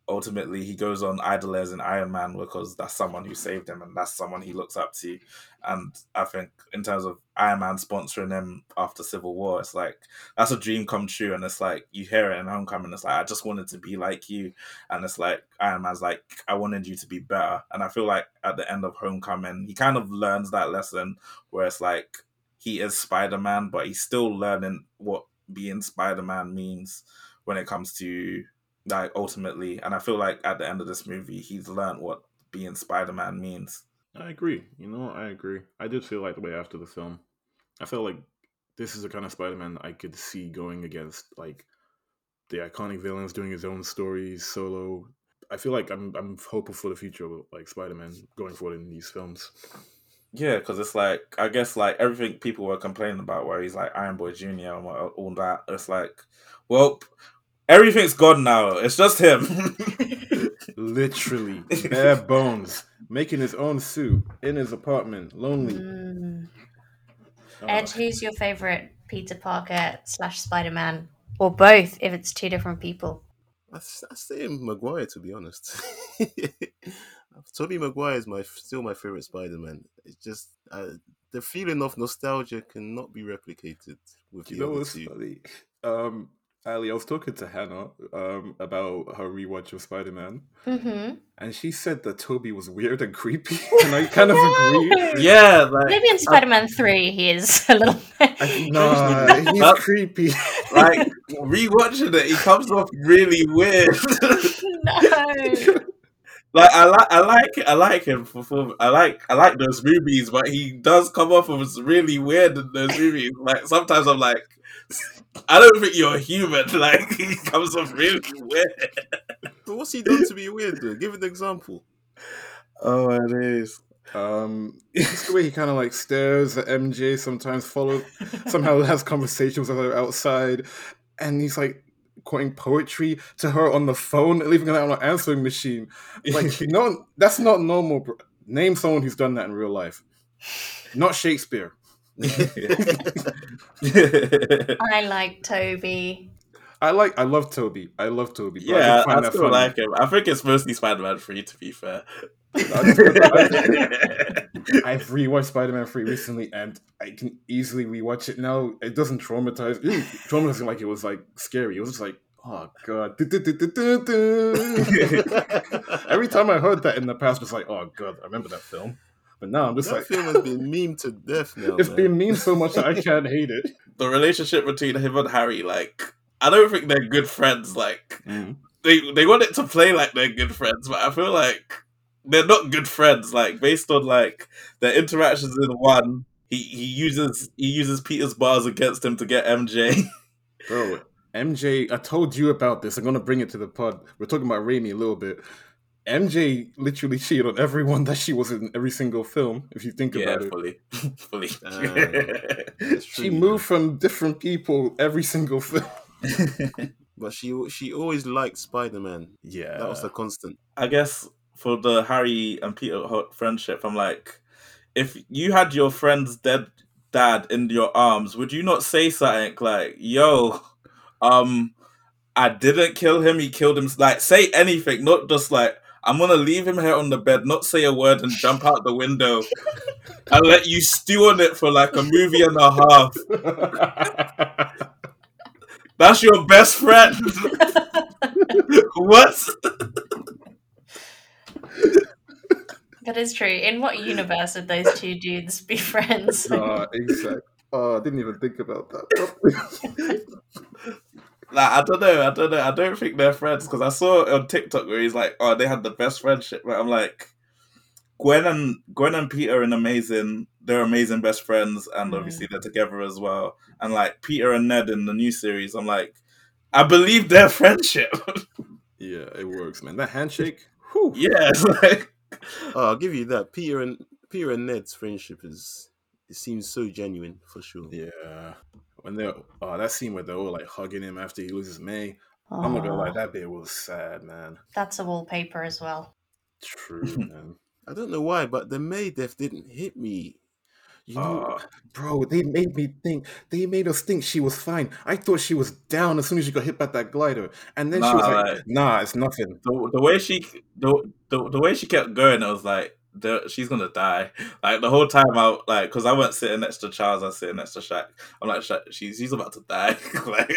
ultimately he goes on idol as an Iron Man because that's someone who saved him and that's someone he looks up to. And I think in terms of Iron Man sponsoring him after Civil War, it's like that's a dream come true. And it's like you hear it in Homecoming, it's like I just wanted to be like you. And it's like Iron Man's like I wanted you to be better. And I feel like at the end of Homecoming, he kind of learns that lesson where it's like he is Spider Man, but he's still learning what being Spider Man means when it comes to like ultimately and i feel like at the end of this movie he's learned what being spider-man means I agree. You know, I agree. I did feel like the way after the film. I felt like this is the kind of Spider-Man I could see going against like the iconic villains doing his own stories solo. I feel like I'm I'm hopeful for the future of like Spider-Man going forward in these films. Yeah, because it's like I guess like everything people were complaining about, where he's like Iron Boy Junior and all that. It's like, well, everything's gone now. It's just him. (laughs) Literally, bare bones, making his own suit in his apartment, lonely. Mm. Oh, Ed, who's your favorite Peter Parker slash Spider Man? Or both, if it's two different people. I, s- I say Maguire to be honest. (laughs) Tobey Maguire is my still my favorite Spider-Man. It's just uh, the feeling of nostalgia cannot be replicated with you the know other what's two. funny? Um, Ally, I was talking to Hannah um, about her rewatch of Spider Man, Mm-hmm. and she said that Tobey was weird and creepy, (laughs) and I kind of agree. yeah, like Maybe in Spider Man 3 he is a little bit. I, (laughs) nah, he's That- creepy. (laughs) like rewatching it, he comes off really weird. no. like I like I like I like him for, for I like I like those movies, but he does come off as really weird in those movies. Like sometimes I'm like, I don't think you're human. (laughs) Like he comes off really weird. (laughs) So what's he done to be weird? Though? Give an example. Oh, it is. Um, (laughs) just the way he kind of like stares at MJ, sometimes follows, somehow has conversations with her outside, and he's like quoting poetry to her on the phone, leaving her on an answering machine. Like, no, that's not normal. Bro. Name someone who's done that in real life. Not Shakespeare. (laughs) I like Tobey. I like, I love Tobey. I love Tobey. but yeah, just find I still funny. like him. I think it's mostly Spider-Man Three, to be fair. (laughs) (laughs) I've rewatched Spider Man 3 recently and I can easily rewatch it now. It doesn't traumatize. It didn't traumatize me like it was like scary. It was just like, oh god. Every time I heard that in the past, I was like, oh god, I remember that film. But now I'm just that like, film has (laughs) been meme to death now. it's man. been mean so much that I can't hate it. (laughs) the relationship between him and Harry, like, I don't think they're good friends. Like, mm-hmm. they they want it to play like they're good friends, but I feel like they're not good friends. Like, based on like their interactions in one, he he uses he uses Peter's bars against him to get MJ. (laughs) Bro, MJ, I told you about this. I'm gonna bring it to the pod. We're talking about Raimi a little bit. MJ literally cheated on everyone that she was in every single film, if you think yeah, about it. fully, (laughs) fully. It's (laughs) true, She moved from different people every single (laughs) film. but she she always liked Spider Man. Yeah. That was the constant. I guess for the Harry and Peter friendship, I'm like, if you had your friend's dead dad in your arms, would you not say something like, "Yo, um, I didn't kill him. He killed him." Like, say anything, not just like, "I'm gonna leave him here on the bed, not say a word, and jump out the window." (laughs) and let you stew on it for like a movie and a half. (laughs) That's your best friend. (laughs) what? That is true. In what universe would those two dudes be friends? uh, exactly. Oh, I didn't even think about that. Like I don't know, I don't know. I don't think they're friends because I saw on TikTok where he's like, "Oh, they had the best friendship." But I'm like, Gwen and Gwen and Peter are an amazing. They're amazing best friends, and Mm. obviously they're together as well. And like Peter and Ned in the new series, I'm like, I believe their (laughs) friendship. yeah, it works, man. That handshake. (laughs) Whew. yeah, like Oh, I'll give you that. Peter and Peter and Ned's friendship is it seems so genuine for sure. Yeah. When they're oh that scene where they're all like hugging him after he loses May. I'm not gonna lie, Aw, that bit was sad, man. That's a wallpaper as well. True, (laughs) man. I don't know why, but the May death didn't hit me. You know, uh, bro, they made me think. They made us think she was fine. I thought she was down as soon as she got hit by that glider, and then she was like, like- "Nah, it's nothing." the, the way she the, the the way she kept going, I was like, the, she's gonna die. Like the whole time, I like because I went sitting next to Charles, I was sitting next to Shaq. I'm like, Shaq, she's she's about to die. (laughs) like,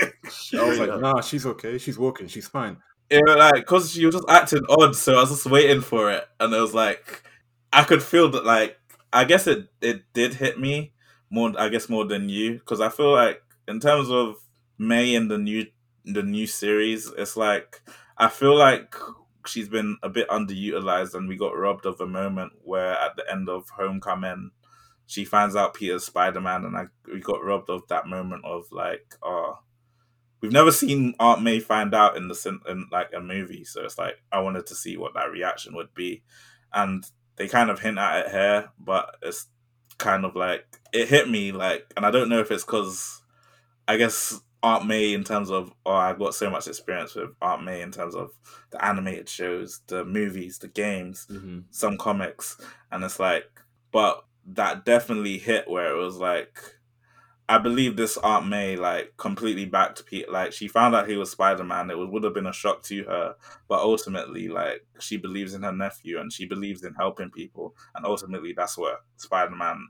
I was like, up. (laughs) "Nah, she's okay. She's walking. She's fine." it was like because she was just acting odd, so I was just waiting for it, and it was like I could feel that. Like I guess it it did hit me more. I guess more than you because I feel like in terms of May and the new the new series, it's like I feel like she's been a bit underutilized, and we got robbed of a moment where at the end of Homecoming. She finds out Peter's Spider Man, and I we got robbed of that moment of like, oh, we've never seen Aunt May find out in the in like a movie, so it's like I wanted to see what that reaction would be, and they kind of hint at it here, but it's kind of like it hit me like, and I don't know if it's because I guess Aunt May in terms of oh I've got so much experience with Aunt May in terms of the animated shows, the movies, the games, Mm-hmm. some comics, and it's like, but that definitely hit where it was like, I believe this Aunt May like completely backed Pete. Like she found out he was Spider Man, it would, would have been a shock to her, but ultimately, like she believes in her nephew and she believes in helping people, and ultimately that's what Spider Man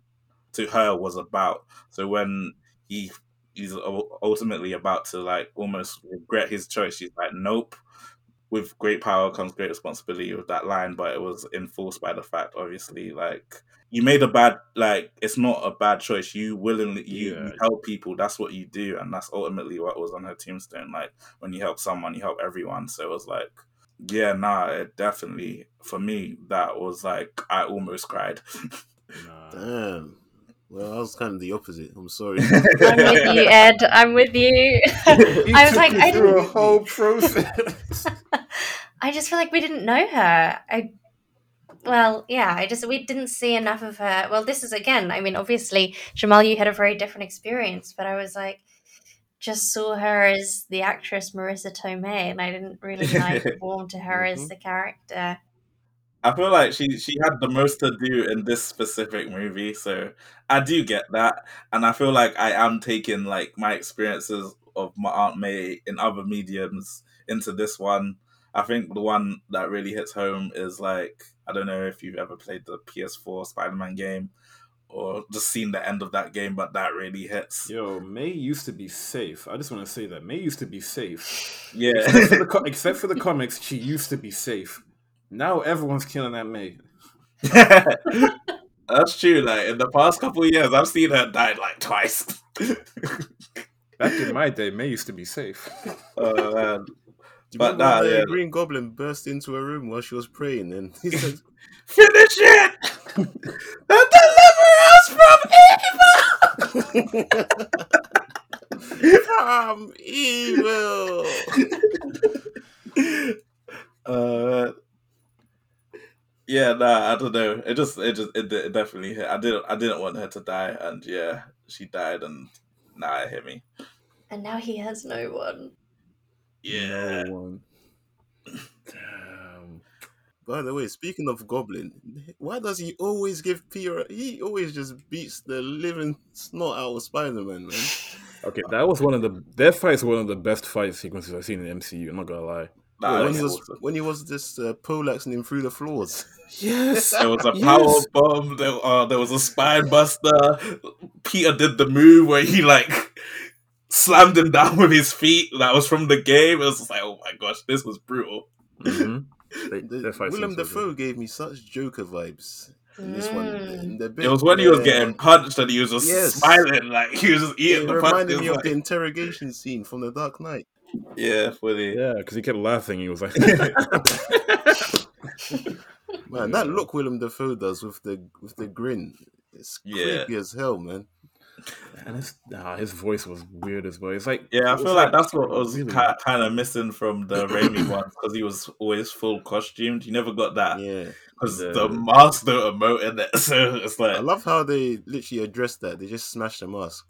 to her was about. So when he he's ultimately about to like almost regret his choice, she's like, nope with great power comes great responsibility with that line, but it was enforced by the fact, obviously, like you made a bad, like it's not a bad choice. You willingly, you, you help people. That's what you do, and that's ultimately what was on her tombstone. Like when you help someone, you help everyone. So it was like, yeah, nah, it definitely for me that was like I almost cried. (laughs) Nah. Damn. Well, I was kind of the opposite. I'm sorry. (laughs) I'm with you, Ed. I'm with you. You (laughs) I was took like, me I through a didn't. whole process. (laughs) I just feel like we didn't know her. I, well, yeah, I just we didn't see enough of her. Well, this is again. I mean, obviously, Jamal, you had a very different experience, but I was like, just saw her as the actress Marisa Tomei, and I didn't really like warm to her as Mhm. the character. I feel like she she had the most to do in this specific movie, so I do get that, and I feel like I am taking like my experiences of my Aunt May in other mediums into this one. I think the one that really hits home is like I don't know if you've ever played the PS4 Spider-Man game or just seen the end of that game, but that really hits. Yo, May used to be safe. I just want to say that May used to be safe. Yeah, Except for, the (laughs) except for the comics, she used to be safe. Now everyone's killing that May. (laughs) that's true. Like in the past couple of years, I've seen her die like twice. (laughs) Back in my day, May used to be safe. (laughs) Oh man. But remember nah, when the yeah. Green Goblin burst into a room while she was praying and he said, Finish it! and deliver us from evil! "I'm evil." uh, yeah, nah, I don't know. It just, it just, it, it definitely hit. I didn't, I didn't want her to die, and yeah, she died, and nah, it hit me. And now he has no one. Yeah, No one. Damn. By the way, speaking of Goblin, why does he always give Peter? He always just beats the living snot out of Spider-Man, man. (laughs) Okay, that was one of the that fight is one of the best fight sequences I've seen in the MCU. I'm not gonna lie. Nah, when, he was, awesome. when he was just uh, poleaxing him through the floors. (laughs) Yes, There was a Yes. power bomb. There, uh, there was a spine buster. Peter did the move where he like slammed him down with his feet. That was from the game. It was like, oh my gosh, this was brutal. hmm (laughs) They, The- that Willem scene was so Dafoe good. gave me such Joker vibes in this one. Mm. In bit It was when he was where- getting punched and he was just Yes. smiling like he was just eating It the reminded punches. me of the interrogation scene from The Dark Knight. Yeah, fully. Yeah, because he kept laughing. He was like, (laughs) Man, that look Willem Dafoe does with the with the grin, it's Yeah. creepy as hell, man. and his, nah, his voice was weird as well. It's like, Yeah, I feel like that's what was really- kind of missing from the Raimi (coughs) ones because he was always full costumed. You never got that Yeah, because The- the mask don't emote in it. (laughs) So it's like I love how they literally addressed that. They just smashed the mask.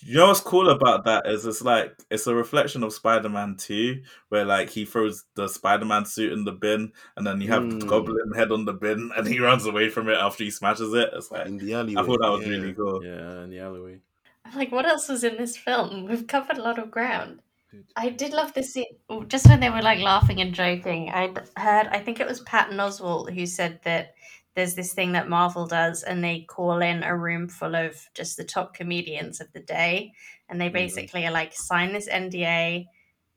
You know what's cool about that is it's like it's a reflection of Spider-Man 2, where like he throws the Spider-Man suit in the bin and then you have the Mm. Goblin head on the bin (laughs) and he runs away from it after he smashes it. It's like in the alleyway. I thought that was yeah. really cool. yeah, in the alleyway. I'm like, what else was in this film? We've covered a lot of ground. I did love this scene. Just when they were like laughing and joking, I heard, I think it was Patton Oswalt who said that there's this thing that Marvel does, and they call in a room full of just the top comedians of the day, and they Mhm. basically are like, sign this NDA.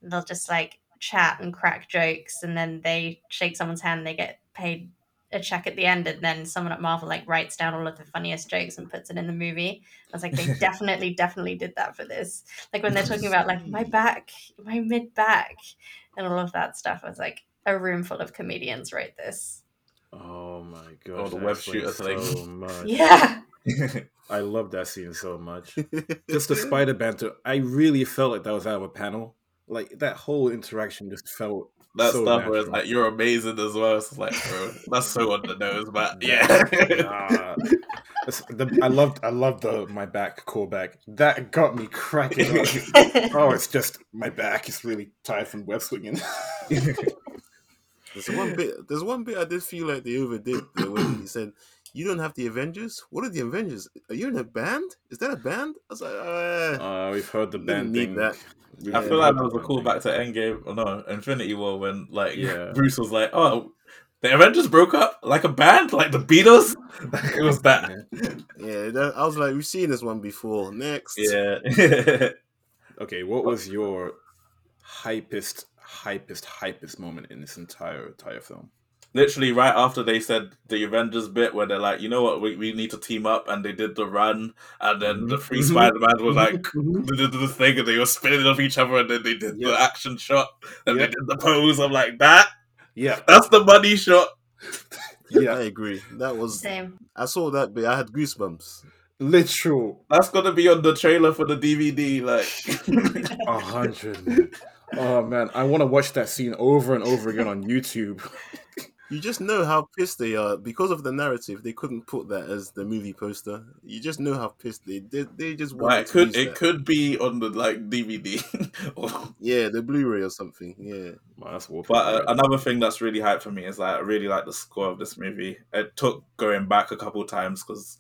and They'll just like chat and crack jokes, and then they shake someone's hand, they get paid a check at the end, and then someone at Marvel like writes down all of the funniest jokes and puts it in the movie. I was like, they (laughs) definitely, definitely did that for this. Like when they're talking about like my back, my mid back, and all of that stuff. I was like, a room full of comedians wrote this. Oh my god! Oh, the web shooter thing. so (laughs) much. Yeah, I love that scene so much. (laughs) Just the spider banter. I really felt like that was out of a panel. Like that whole interaction just felt that so stuff where it's like you're amazing as well. It's like, bro, that's so on the nose, but Yeah. (laughs) yeah. Nah. The- I loved I loved the my back callback. That got me cracking up. oh, it's just my back is really tired from web swinging. There's one bit. There's one bit I did feel like they overdid though, when he said, "You don't have the Avengers. What are the Avengers? Are you in a band? Is that a band?" I was like, uh, Uh, we've heard the band need thing. that. We've I heard feel like the that was a callback to Endgame. Or no, Infinity War when like Yeah. (laughs) Bruce was like, "Oh, the Avengers broke up like a band, like the Beatles." (laughs) it was that. yeah. That, I was like, we've seen this one before. Next, Yeah. (laughs) Okay, what was your hypest, hypest, hypest moment in this entire entire film? Literally right after they said the Avengers bit where they're like, you know what, we, we need to team up and they did the run and then the three Mhm. Spider-Man was like (laughs) they did the thing and they were spinning off each other and then they did the action shot and Yeah. they did the pose. I'm like, that Yeah, that's the money shot. (laughs) yeah, I agree. That was. Same. I saw that bit. I had goosebumps. literal That's gonna be on the trailer for the DVD. Like (laughs) a hundred. Man. Oh man, I want to watch that scene over and over again on YouTube. You just know how pissed they are because of the narrative. They couldn't put that as the movie poster. You just know how pissed they did. They just wanted Right, it to could use it that. could be on the like DVD. (laughs) or Yeah, the Blu-ray or something. Yeah. Man, that's wallpaper. but uh, another thing that's really hyped for me is like I really like the score of this movie. It took going back a couple times because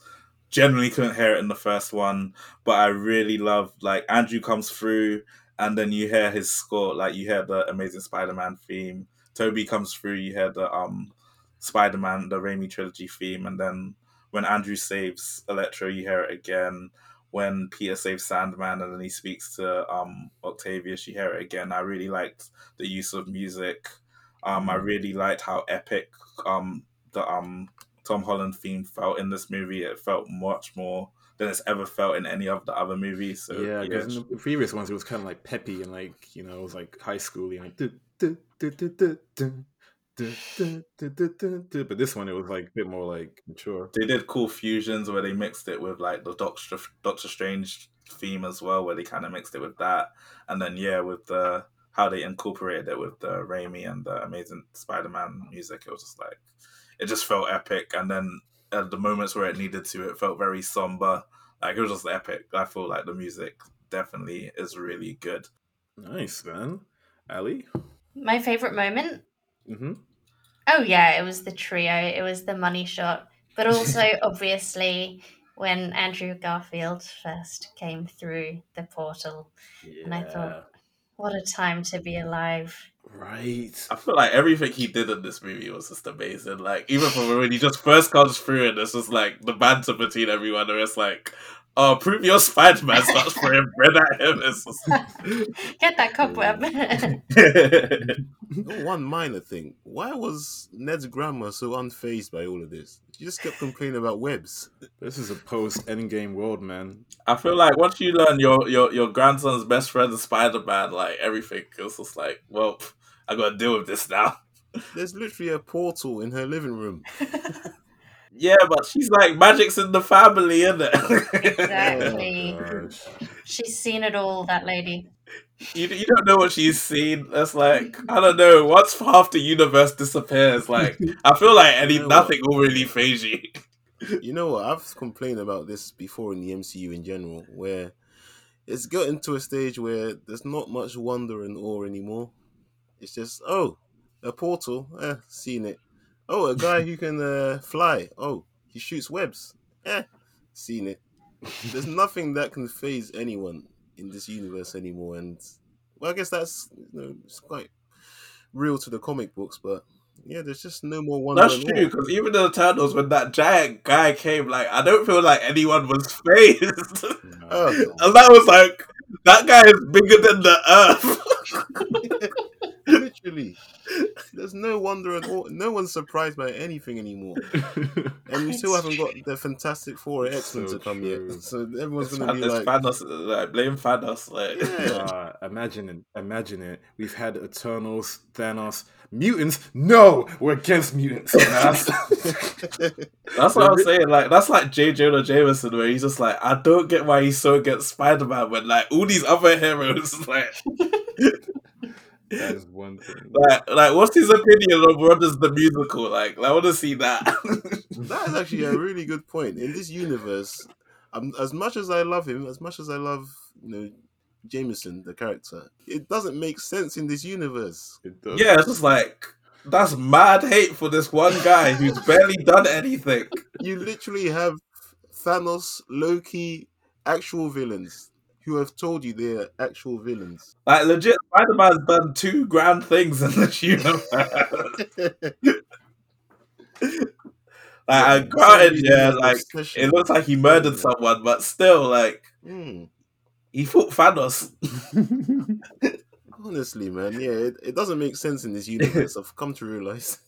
generally couldn't hear it in the first one, but I really love like Andrew comes through and then you hear his score, like you hear the Amazing Spider-Man theme. Tobey comes through, you hear the um Spider-Man, the Raimi trilogy theme, and then when Andrew saves Electro, you hear it again. When Peter saves Sandman and then he speaks to um Octavius, you hear it again. I really liked the use of music. Um, I really liked how epic um the um Tom Holland theme felt in this movie. It felt much more than it's ever felt in any of the other movies. So yeah, because yeah. in the previous ones it was kind of like peppy and like you know it was like high schooly like. But this one, it was like a bit more like mature. They did cool fusions where they mixed it with like the Doctor Doctor Strange theme as well, where they kind of mixed it with that, and then yeah, with the how they incorporated it with the Raimi and the Amazing Spider-Man music, it was just like it just felt epic. And then at the moments where it needed to, it felt very somber. Like it was just epic. I feel like the music definitely is really good. Nice man, Ally. My favorite moment. Mm-hmm. Oh yeah, it was the trio. It was the money shot, but also (laughs) obviously when Andrew Garfield first came through the portal. And I thought- What a time to be alive! Right. I feel like everything he did in this movie was just amazing. Like even from when he just first comes through and it's just like the banter between everyone, and it's like, "Oh, prove your Spider Man!" starts throwing bread at him. It's just... (laughs) Get that cobweb. (laughs) One minor thing. Why was Ned's grandma so unfazed by all of this? She just kept complaining about webs. This is a post Endgame world, man. I feel like once you learn your your your grandson's best friend is Spider Man, like everything is just like, well, I got to deal with this now. (laughs) There's literally a portal in her living room. (laughs) Yeah, but she's like magic's in the family, isn't it? Exactly. Oh. She's seen it all, that lady. you, you don't know what she's seen. That's like I don't know. Once half the universe disappears, like I feel like any You know what? nothing will really faze you. (laughs) You know what? I've complained about this before in the MCU in general, where it's gotten to a stage where there's not much wonder and awe anymore. It's just, oh, a portal, eh, seen it. Oh, a guy who can uh, fly. Oh, he shoots webs. Eh, seen it. There's (laughs) nothing that can faze anyone in this universe anymore, and well, I guess that's you know it's quite real to the comic books, but yeah, there's just no more wonder. That's true because even in the Eternals, when that giant guy came, like I don't feel like anyone was (laughs) fazed. Oh. (laughs) and that was like that guy is bigger than the Earth. Literally, there's no wonder and awe. No one's surprised by anything anymore, (laughs) and we still haven't got the Fantastic Four or X Men so to come true. yet. (laughs) So everyone's It's, gonna fan, be like, Thanos, like blame Thanos. Like Yeah. (laughs) Uh, imagine it. Imagine it. We've had Eternals, Thanos, mutants. No, we're against mutants. That's- That's what I'm saying. Like that's like J. Jonah Jameson, where he's just like, I don't get why he's so against Spider Man when like all these other heroes, like That is one thing. Like, like, what's his opinion of Brothers the musical? Like, I want to see that. (laughs) That is actually a really good point. In this universe, um, as much as I love him, as much as I love you know Jameson, the character, it doesn't make sense in this universe. It does. yeah, it's just like that's mad hate for this one guy who's barely done anything. You literally have Thanos, Loki, actual villains who have told you they're actual villains. Like, legit, Spider Man's done two grand things in this universe. (laughs) Like, I granted, yeah, like it looks like he murdered someone, but still, like Hmm. he fought Thanos. (laughs) Honestly, man, yeah, it, it doesn't make sense in this (laughs) universe. I've come to realize.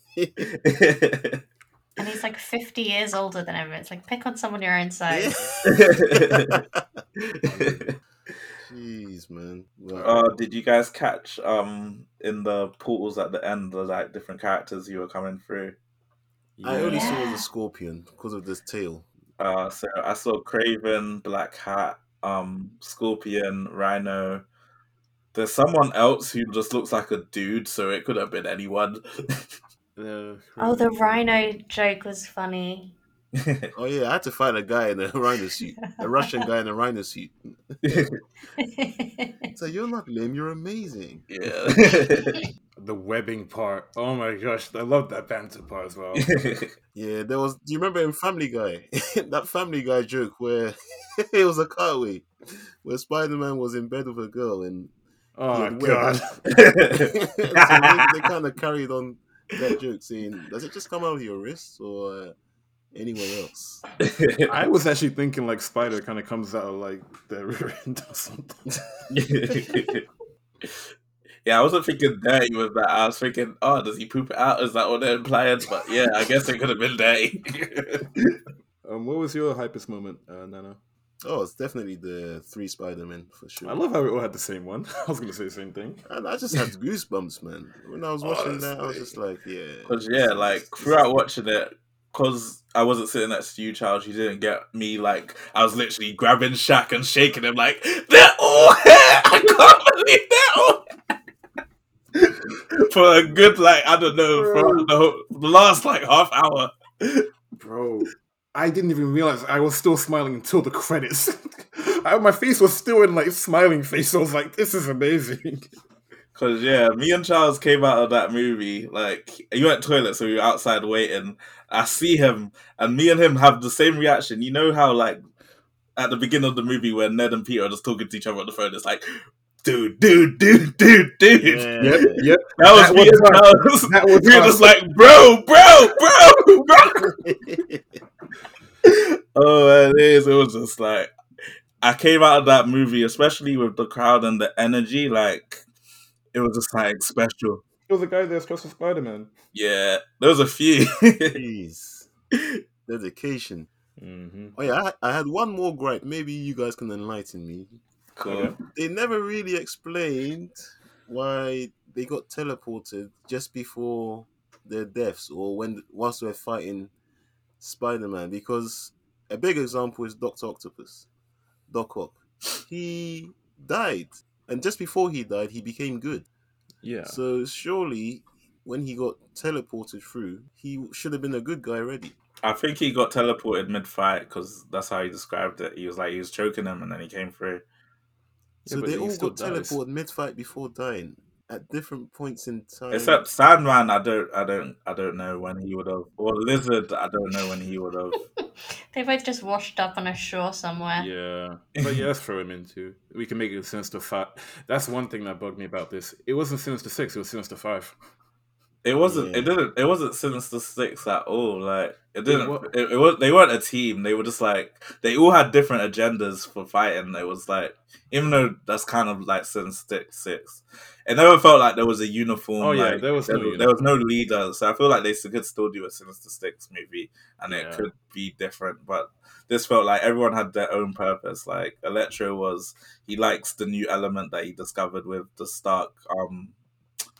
And he's like 50 years older than everyone. It's like, pick on someone your own size. Jeez, man. Well, uh, did you guys catch um in the portals at the end the like different characters you were coming through? Yeah. I only saw Yeah. the scorpion because of this tail. Uh, so I saw Kraven, Black Cat, um, Scorpion, Rhino. There's someone else who just looks like a dude, so it could have been anyone. (laughs) Oh, the rhino joke was funny. (laughs) Oh yeah, I had to find a guy in a rhino suit, a Russian guy in a rhino suit. So you're not lame, you're amazing. yeah. (laughs) the webbing part. Oh my gosh, I love that banter part as well. (laughs) Yeah, there was. Do you remember in Family Guy that Family Guy joke where it was a cutaway where Spider Man was in bed with a girl and Oh god. so they, they kind of carried on that joke, saying, "Does it just come out of your wrists or uh, anywhere else?" (laughs) I was actually thinking like Spider kind of comes out of like the rear end or something. (laughs) yeah, I wasn't thinking dirty with that. I was thinking, oh, does he poop it out? Is that what they're implying? But yeah, I guess it could have been dirty. (laughs) Um, what was your hypest moment, uh, Nana? Oh, it's definitely the three Spider Men for sure. I love how we all had the same one. I was gonna say the same thing. and I just had goosebumps, man. When I was watching that, I was just like, "Yeah." Because yeah, like this throughout watching it, because I wasn't sitting next to you, Charles, you didn't get me. Like I was literally grabbing Shaq and shaking him, like they're all here. (laughs) I can't believe they're all. here." (laughs) For a good like I don't know for the, whole, the last like half hour. Bro, I didn't even realize I was still smiling until the credits. (laughs) I, my face was still in like smiling face. I was like, "This is amazing." Cause yeah, me and Charles came out of that movie. Like you went to toilet, so we were outside waiting. I see him, and me and him have the same reaction. You know how like at the beginning of the movie when Ned and Peter are just talking to each other on the phone, it's like, dude, dude, dude, dude, dude. Yeah. yep, yep. That was That me was and us. Charles. That was we were just like, bro, bro, bro, bro. (laughs) Oh, it is. It was just like I came out of that movie, especially with the crowd and the energy. Like it was just like special. It was a guy that's dressed as Spider Man. Yeah, there was a few. Jeez. (laughs) Dedication. Mm-hmm. Oh yeah, I, I had one more gripe. Maybe you guys can enlighten me. cool. They never really explained why they got teleported just before their deaths, or when whilst they're fighting Spider-Man. Because a big example is Doctor Octopus, Doc Ock. He died, and just before he died, he became good. Yeah. So surely, when he got teleported through, he should have been a good guy already. I think he got teleported mid fight because that's how he described it. He was like he was choking him and then he came through. So but they all got dies. teleported mid-fight before dying at different points in time. Except Sandman, I don't, I don't, I don't know when he would have. Or Lizard, I don't know when he would have. They both just washed up on a shore somewhere. Yeah, but yeah, throw him into. We can make it Sinister Five. That's one thing that bugged me about this. It wasn't Sinister Six; it was Sinister Five. It wasn't. Yeah. It didn't. It wasn't Sinister Six at all. Like it didn't. wa- It, it, was. They weren't a team. They were just like they all had different agendas for fighting. It was like even though that's kind of like Sinister Six, it never felt like there was a uniform. Oh, yeah, like, there was there, no there was no leader. So I feel like they could still do a Sinister Six movie, and it Yeah. could be different. But this felt like everyone had their own purpose. Like Electro was he likes the new element that he discovered with the Stark. Um,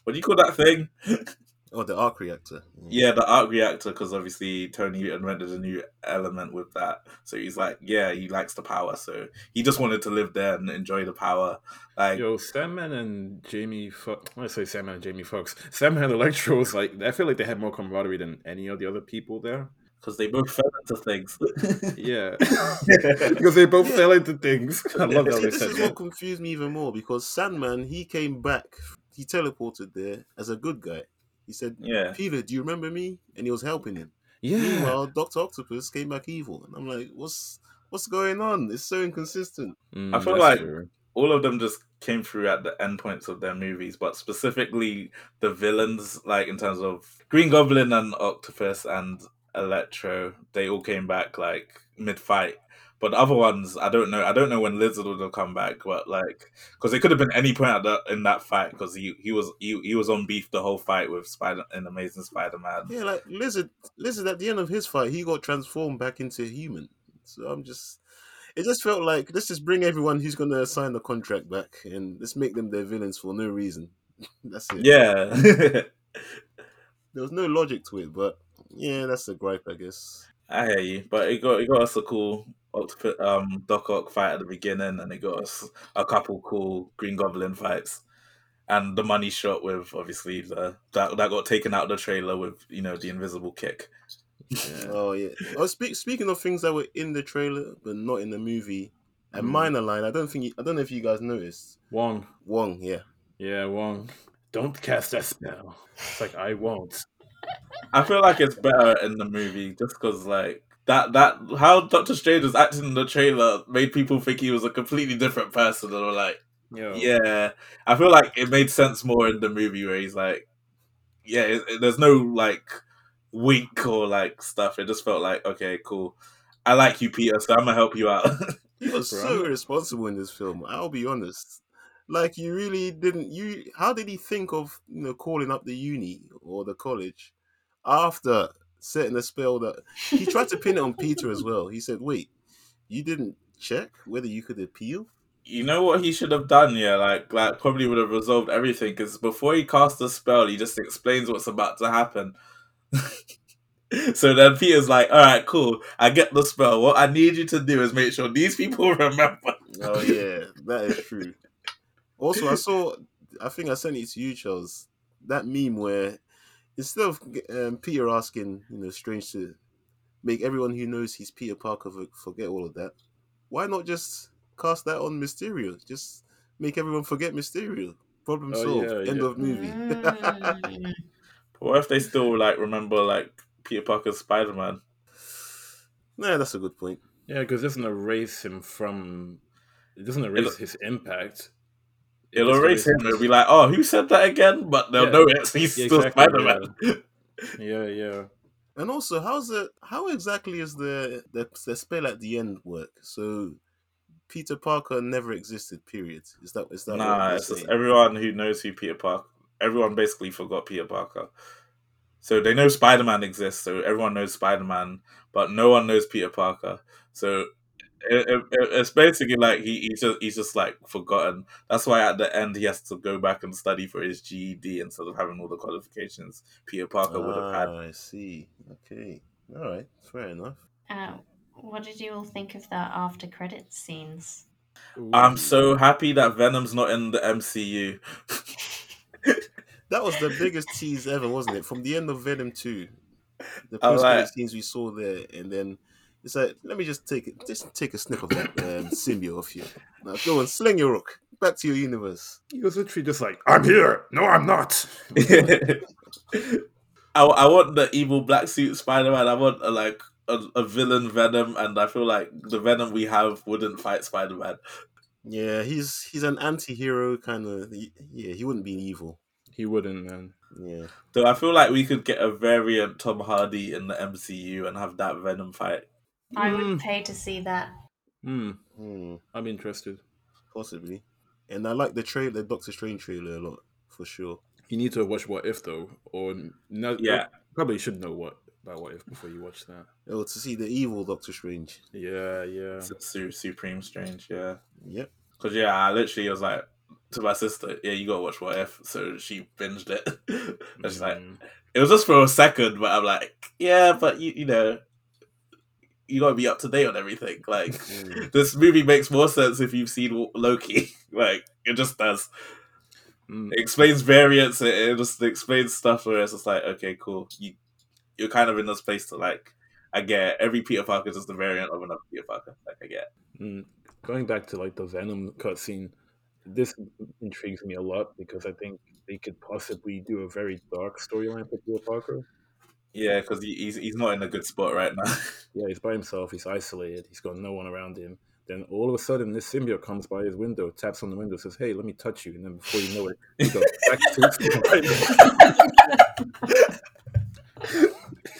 what do you call that thing? (laughs) Oh, the arc reactor. Mm. Yeah, the arc reactor, because obviously Tony invented a new element with that. So he's like, yeah, he likes the power. So he just wanted to live there and enjoy the power. Like, Yo, Sandman and Jamie Foxx. I say Sandman and Jamie Foxx. Sandman and Electro was like I feel like they had more camaraderie than any of the other people there. because they both fell into things. (laughs) Yeah, because they both fell into things. (laughs) I love how See, they this said is that. what confused me even more because Sandman he came back, he teleported there as a good guy. He said, yeah. "Peter, do you remember me?" And he was helping him. Yeah, Meanwhile, Doctor Octopus came back evil, and I'm like, "What's what's going on? It's so inconsistent." Mm, I feel like- true. all of them just came through at the end points of their movies, but specifically the villains, like in terms of Green Goblin and Octopus and Electro, they all came back like mid fight. But the other ones, I don't know. I don't know when Lizard would have come back, but like, because it could have been any point in that fight, because he he was he, he was on beef the whole fight with Spider in Amazing Spider Man. Yeah, like Lizard. Lizard at the end of his fight, he got transformed back into a human. So I'm just, it just felt like let's just bring everyone who's gonna sign the contract back, and let's make them their villains for no reason. (laughs) That's it. Yeah, (laughs) there was no logic to it, but yeah, that's a gripe, I guess. I hear you, but it got it got us a cool Octopus, um, Doc Ock fight at the beginning, and it got us a couple cool Green Goblin fights, and the money shot with obviously the that that got taken out of the trailer with you know the invisible kick. Yeah. Oh yeah. Oh, speak, speaking of things that were in the trailer but not in the movie, a Mm. minor line. I don't think you, I don't know if you guys noticed. Wong. Wong, yeah. Yeah, Wong. Don't cast that spell. It's like I won't. I feel like it's better in the movie just because like that that how Doctor Strange was acting in the trailer made people think he was a completely different person, and were like. Yo. Yeah, I feel like it made sense more in the movie where he's like, yeah, it, it- there's no like wink or like stuff. It just felt like, okay, cool. I like you, Peter, so I'm gonna help you out. (laughs) He was so irresponsible in this film. I'll be honest. Like you really didn't. You how did he think of you know calling up the uni or the college after setting a spell that (laughs) he tried to pin it on Peter as well. He said, "Wait, you didn't check whether you could appeal." you know what he should have done? Yeah, like like probably would have resolved everything because before he casts the spell, he just explains what's about to happen. (laughs) so then Peter's like, "All right, cool. I get the spell. What I need you to do is make sure these people (laughs) remember." Oh yeah, that is true. Also, I saw. I think I sent it to you, Charles. That meme where instead of um, Peter asking, you know, Strange to make everyone who knows he's Peter Parker forget all of that, why not just cast that on Mysterio? Just make everyone forget Mysterio. Problem Oh, solved. yeah, End yeah. of movie. Mm. (laughs) What if they still like remember like Peter Parker's Spider Man? nah, that's a good point. Yeah, because it doesn't erase him from. It doesn't erase his impact. It It'll just erase him. erases- It'll be like, oh, who said that again? But they'll Yeah. know it. He's Yeah, still exactly, Spider Man. Yeah, yeah. And also, how's it? How exactly is the, the the spell at the end work? So, Peter Parker never existed. Period. Is that is that? Nah, you're it's just everyone who knows who Peter Parker. Everyone basically forgot Peter Parker. So they know Spider Man exists. So everyone knows Spider Man, but no one knows Peter Parker. So it, it, it's basically like he, he's just he's just like forgotten. That's why at the end he has to go back and study for his GED instead of having all the qualifications Peter Parker would have had. Ah, I see. Okay. All right. Fair enough. Uh, what did you all think of the after credits scenes? I'm so happy that Venom's not in the MCU. That was the biggest tease ever, wasn't it? From the end of Venom 2. The I post like- scenes we saw there, and then it's like, let me just take it, just take a snip of that um, symbiote off you. Now go and sling your rook back to your universe. He was literally just like, I'm here. No, I'm not. (laughs) I, I want the evil black suit Spider Man. I want a, like a, a villain Venom, and I feel like the Venom we have wouldn't fight Spider Man. Yeah, he's he's an anti-hero kind of. Yeah, he wouldn't be evil. He wouldn't, man. Yeah. So I feel like we could get a variant Tom Hardy in the MCU and have that Venom fight. I would Mm. pay to see that. Hmm. Hmm, I'm interested. possibly. And I like the trailer, the Doctor Strange trailer a lot, for sure. You need to watch What If though, or no, Yeah. probably should know what about What If before you watch that. Oh, to see the evil Doctor Strange. Yeah, yeah. Su- Supreme Strange, yeah. Yep. Because yeah, I literally was like, to my sister, "Yeah, you gotta watch What If." So she binged it. (laughs) and she's like, Mm. it was just for a second, but I'm like, yeah, but you you know, you gotta be up to date on everything. Like Mm. (laughs) this movie makes more sense if you've seen Loki. (laughs) like it just does. Mm. It explains variants. It, it just explains stuff where it's just like, okay, cool. You you're kind of in this place to like. I get it. every Peter Parker is just a variant of another Peter Parker. Like I get. Mm. Going back to like the Venom cutscene, this intrigues me a lot because I think they could possibly do a very dark storyline for Peter Parker. Yeah, because he, he's he's not in a good spot right now. (laughs) Yeah, he's by himself. He's isolated. He's got no one around him. Then all of a sudden, this symbiote comes by his window, taps on the window, says, "Hey, let me touch you." And then before you know it, he goes back to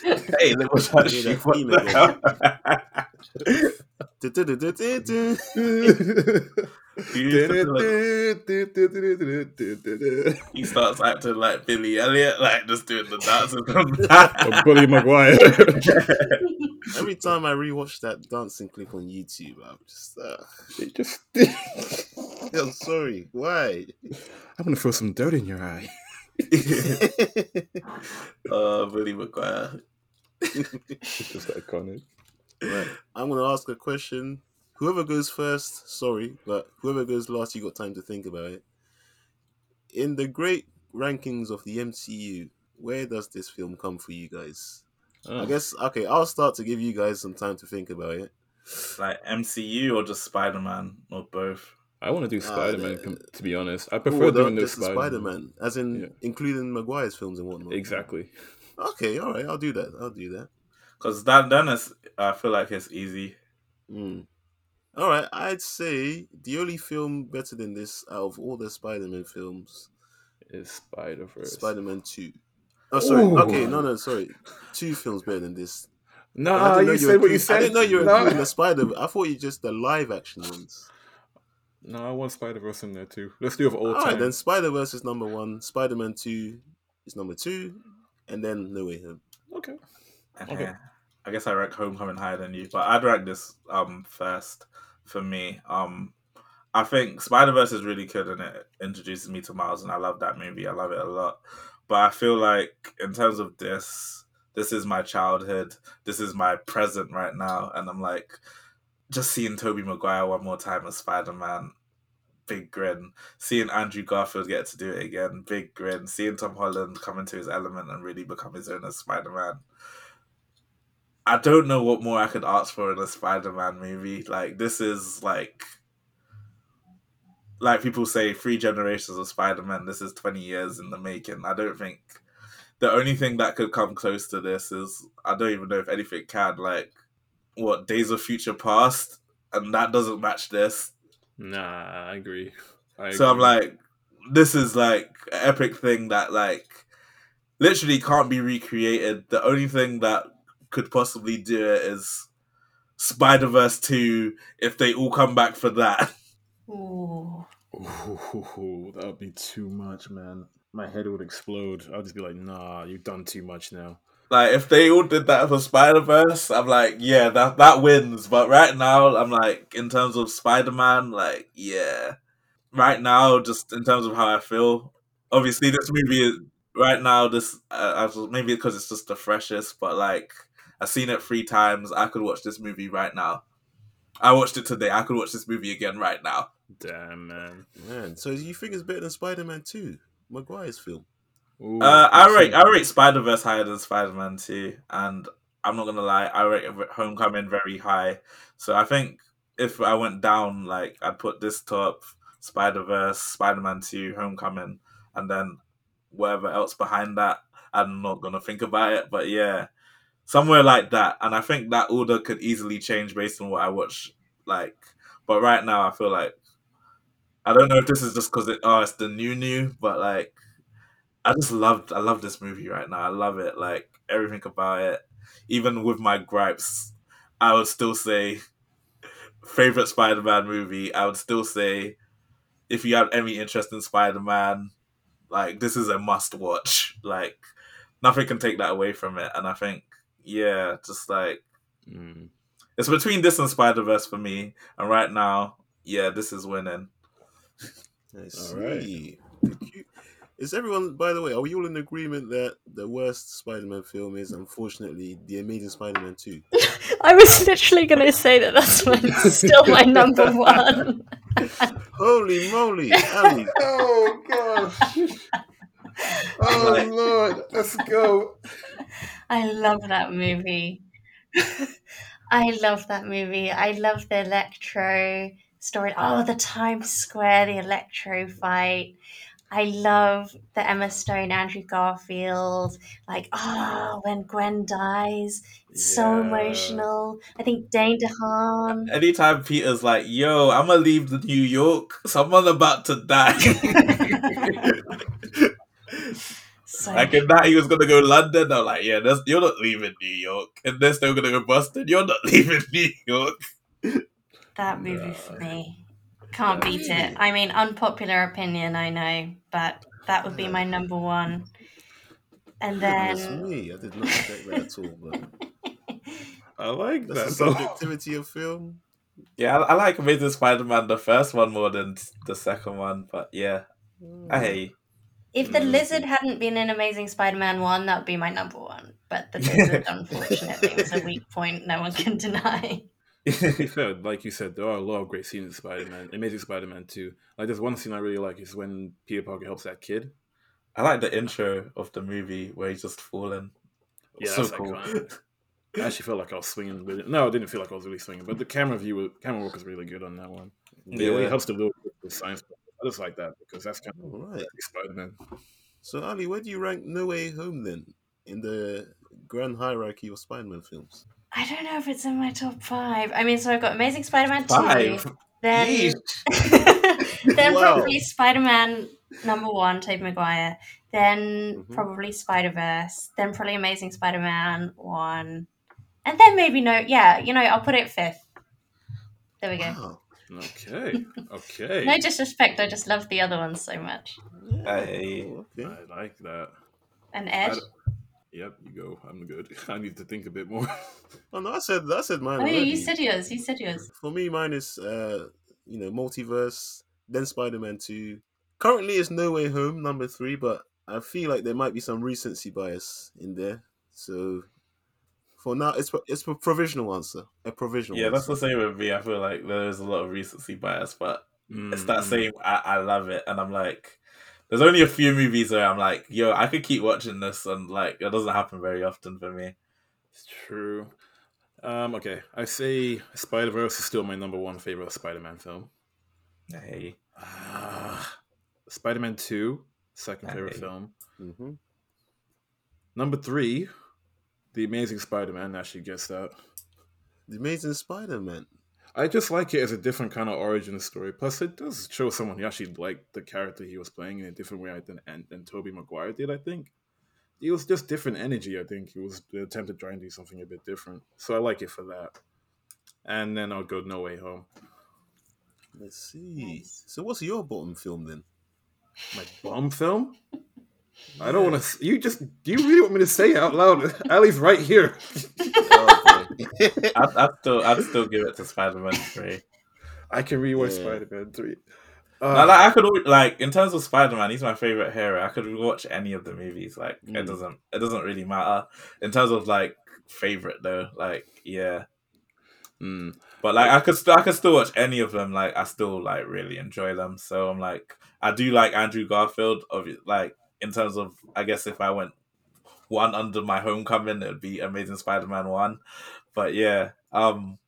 (laughs) hey, let me touch you. (laughs) that What theme the hell? he starts acting like Billy Elliot, like just doing the dances. (laughs) Oh, Bully Maguire. (laughs) Every time I rewatch that dancing clip on YouTube, I'm just, uh, They just, (laughs) I'm sorry. Why? I'm gonna throw some dirt in your eye. uh, Billy McGuire. It's just iconic. Right. I'm gonna ask a question. Whoever goes first, sorry, but whoever goes last, you got time to think about it. In the great rankings of the MCU, where does this film come for you guys? Oh. I guess okay, I'll start to give you guys some time to think about it. Like MCU or just Spider Man or both? I want to do Spider Man. the- to be honest, I prefer Oh, doing the, this just the Spider-Man, as in Yeah. including Maguire's films and whatnot. Exactly. Okay, all right, I'll do that. I'll do that. Because that then is, I feel like it's easy. Mm. All right, I'd say the only film better than this out of all the Spider-Man films, Is Spider Verse. Spider-Man Two. Oh, sorry. Ooh. Okay, no, no, sorry. Two films better than this. No, I Nah, didn't know you said were what you said. I didn't know you were Nah. including the Spider. I thought you just the live action ones. No, I want Spider Verse in there too. Let's do it of all All time. right, then Spider Verse is number one. Spider-Man Two is number two, and then No Way Home. Okay. Okay. I guess I rank Homecoming higher than you, but I'd rank this um first for me. Um, I think Spider Verse is really good and it introduces me to Miles, and I love that movie. I love it a lot. But I feel like in terms of this, this is my childhood. This is my present right now, and I'm like, just seeing Tobey Maguire one more time as Spider Man. Big grin. Seeing Andrew Garfield get to do it again, big grin. Seeing Tom Holland come into his element and really become his own as Spider Man. I don't know what more I could ask for in a Spider-Man movie. Like this is like like people say three generations of Spider-Man. This is 20 years in the making. I don't think the only thing that could come close to this is I don't even know if anything can like what Days of Future Past and that doesn't match this. Nah, I agree. I So I'm like, this is like an epic thing that like literally can't be recreated. The only thing that could possibly do it is Spider Verse two if they all come back for that. Ooh. (laughs) Ooh, that would be too much, man. My head would explode. I'd just be like, nah, you've done too much now. Like if they all did that for Spider Verse, I'm like, yeah, that that wins. But right now, I'm like, in terms of Spider Man, like, yeah. Right now, just in terms of how I feel, obviously this movie is right now. This uh, I was- maybe because it's just the freshest, but like I've seen it three times. I could watch this movie right now. I watched it today. I could watch this movie again right now. Damn, man. Man, so you think it's better than Spider-Man Two, Maguire's film? Ooh, Uh, I rate. I rate Spider Verse higher than Spider Man Two, and I'm not gonna lie, I rate Homecoming very high. So I think if I went down, like I'd put this top, Spider Verse, Spider Man Two, Homecoming, and then whatever else behind that. I'm not gonna think about it, but yeah, somewhere like that. And I think that order could easily change based on what I watch. Like, but right now I feel like I don't know if this is just because it oh it's the new new, but like I just loved I love this movie right now. I love it. Like everything about it. Even with my gripes, I would still say (laughs) favorite Spider Man movie. I would still say if you have any interest in Spider Man, like this is a must watch. Like nothing can take that away from it. And I think, yeah, just like Mm. it's between this and Spider Verse for me. And right now, yeah, this is winning. I see. right. Did you- Is everyone, by the way, are we all in agreement that the worst Spider-Man film is unfortunately The Amazing Spider-Man 2? (laughs) I was literally going to say that that's my, still my number one. (laughs) Holy moly, Ally! (laughs) Oh gosh. oh lord, let's go. I love that movie. (laughs) I love that movie. I love the Electro story. Oh, the Times Square, the Electro fight. I love the Emma Stone, Andrew Garfield. Like, oh, when Gwen dies, it's so Yeah. emotional. I think Dane DeHaan. Anytime Peter's like, "Yo, I'm gonna leave the New York. Someone about to die." (laughs) (laughs) So like in that, he was gonna go London. I'm like, "Yeah, that's, you're not leaving New York." And this they're still gonna go Boston. You're not (laughs) leaving New York. that movie for me. Can't beat it. I mean, unpopular opinion, I know, but that would be my number one. And Goodness then me, I did not expect that at all. But (laughs) I like that's that. the though. subjectivity of film. Yeah, I, I like Amazing Spider-Man the first one more than the second one. But yeah, I mm. hate. you. If the Mm. lizard hadn't been in Amazing Spider-Man one, that would be my number one. But the lizard, (laughs) unfortunately, was a weak point no one can deny. (laughs) Fair, like you said, there are a lot of great scenes in Spider-Man, Amazing Spider-Man 2. Like, there's one scene I really like is when Peter Parker helps that kid. I like the intro of the movie where he's just falling. Yeah, so cool. iconic. (laughs) I actually felt like I was swinging with it. No, I didn't feel like I was really swinging, but the camera view, camera work was really good on that one. Yeah, when Yeah. he helps the little kid with science. I just like that because that's kind of All right. Spider-Man. So Ally, where do you rank No Way Home then in the grand hierarchy of Spider-Man films? I don't know if it's in my top five. I mean, so I've got Amazing Spider-Man Five. two, then (laughs) then Wow. probably Spider-Man number one, Tobey Maguire. Then Mhm. probably Spider-Verse. Then probably Amazing Spider-Man one, and then maybe no. Yeah, you know, I'll put it fifth. There we go. Wow. Okay, (laughs) okay. No disrespect, I just love the other ones so much. Hey. Oh, okay. I like that. And Ed. I Yep, you go. I'm good. (laughs) I need to think a bit more. Oh no, I said I said mine. Oh, yeah, already. you said yours. You said yours. For me, mine is uh, you know, multiverse, then Spider-Man Two. Currently, it's No Way Home number three, but I feel like there might be some recency bias in there. So for now, it's it's a provisional answer. A provisional. Yeah, that's the same with me. I feel like there is a lot of recency bias, but it's that Mm, same. I, I love it, and I'm like, there's only a few movies where I'm like, yo, I could keep watching this, and like, it doesn't happen very often for me. It's true. Um, okay, I say Spider Verse is still my number one favorite Spider-Man film. Hey, Uh, Spider-Man Two, second favorite Hey. film. Mhm. Number three, The Amazing Spider-Man. Actually, gets that. The Amazing Spider-Man. I just like it as a different kind of origin story. Plus, it does show someone who actually liked the character he was playing in a different way than and, than Tobey Maguire did. I think it was just different energy. I think it was the attempt to try and do something a bit different. So I like it for that. And then I'll go No Way Home. Let's see. So what's your bottom film then? My bum film. I don't want to. You just. Do you really want me to say it out loud? (laughs) Ally's right here. Oh, (laughs) boy. I'd, I'd still, I'd still give it to Spider-Man Three. I can rewatch Yeah. Spider-Man three. No, Uh, like, I could al- like in terms of Spider-Man, he's my favorite hero. I could watch any of the movies. Like it Mm. doesn't, it doesn't really matter in terms of like favorite though. Like yeah, mm, But like I could still I could still watch any of them. Like I still like really enjoy them. So I'm like I do like Andrew Garfield. Of like in terms of I guess if I went one under my homecoming, it would be Amazing Spider-Man one. But yeah, um,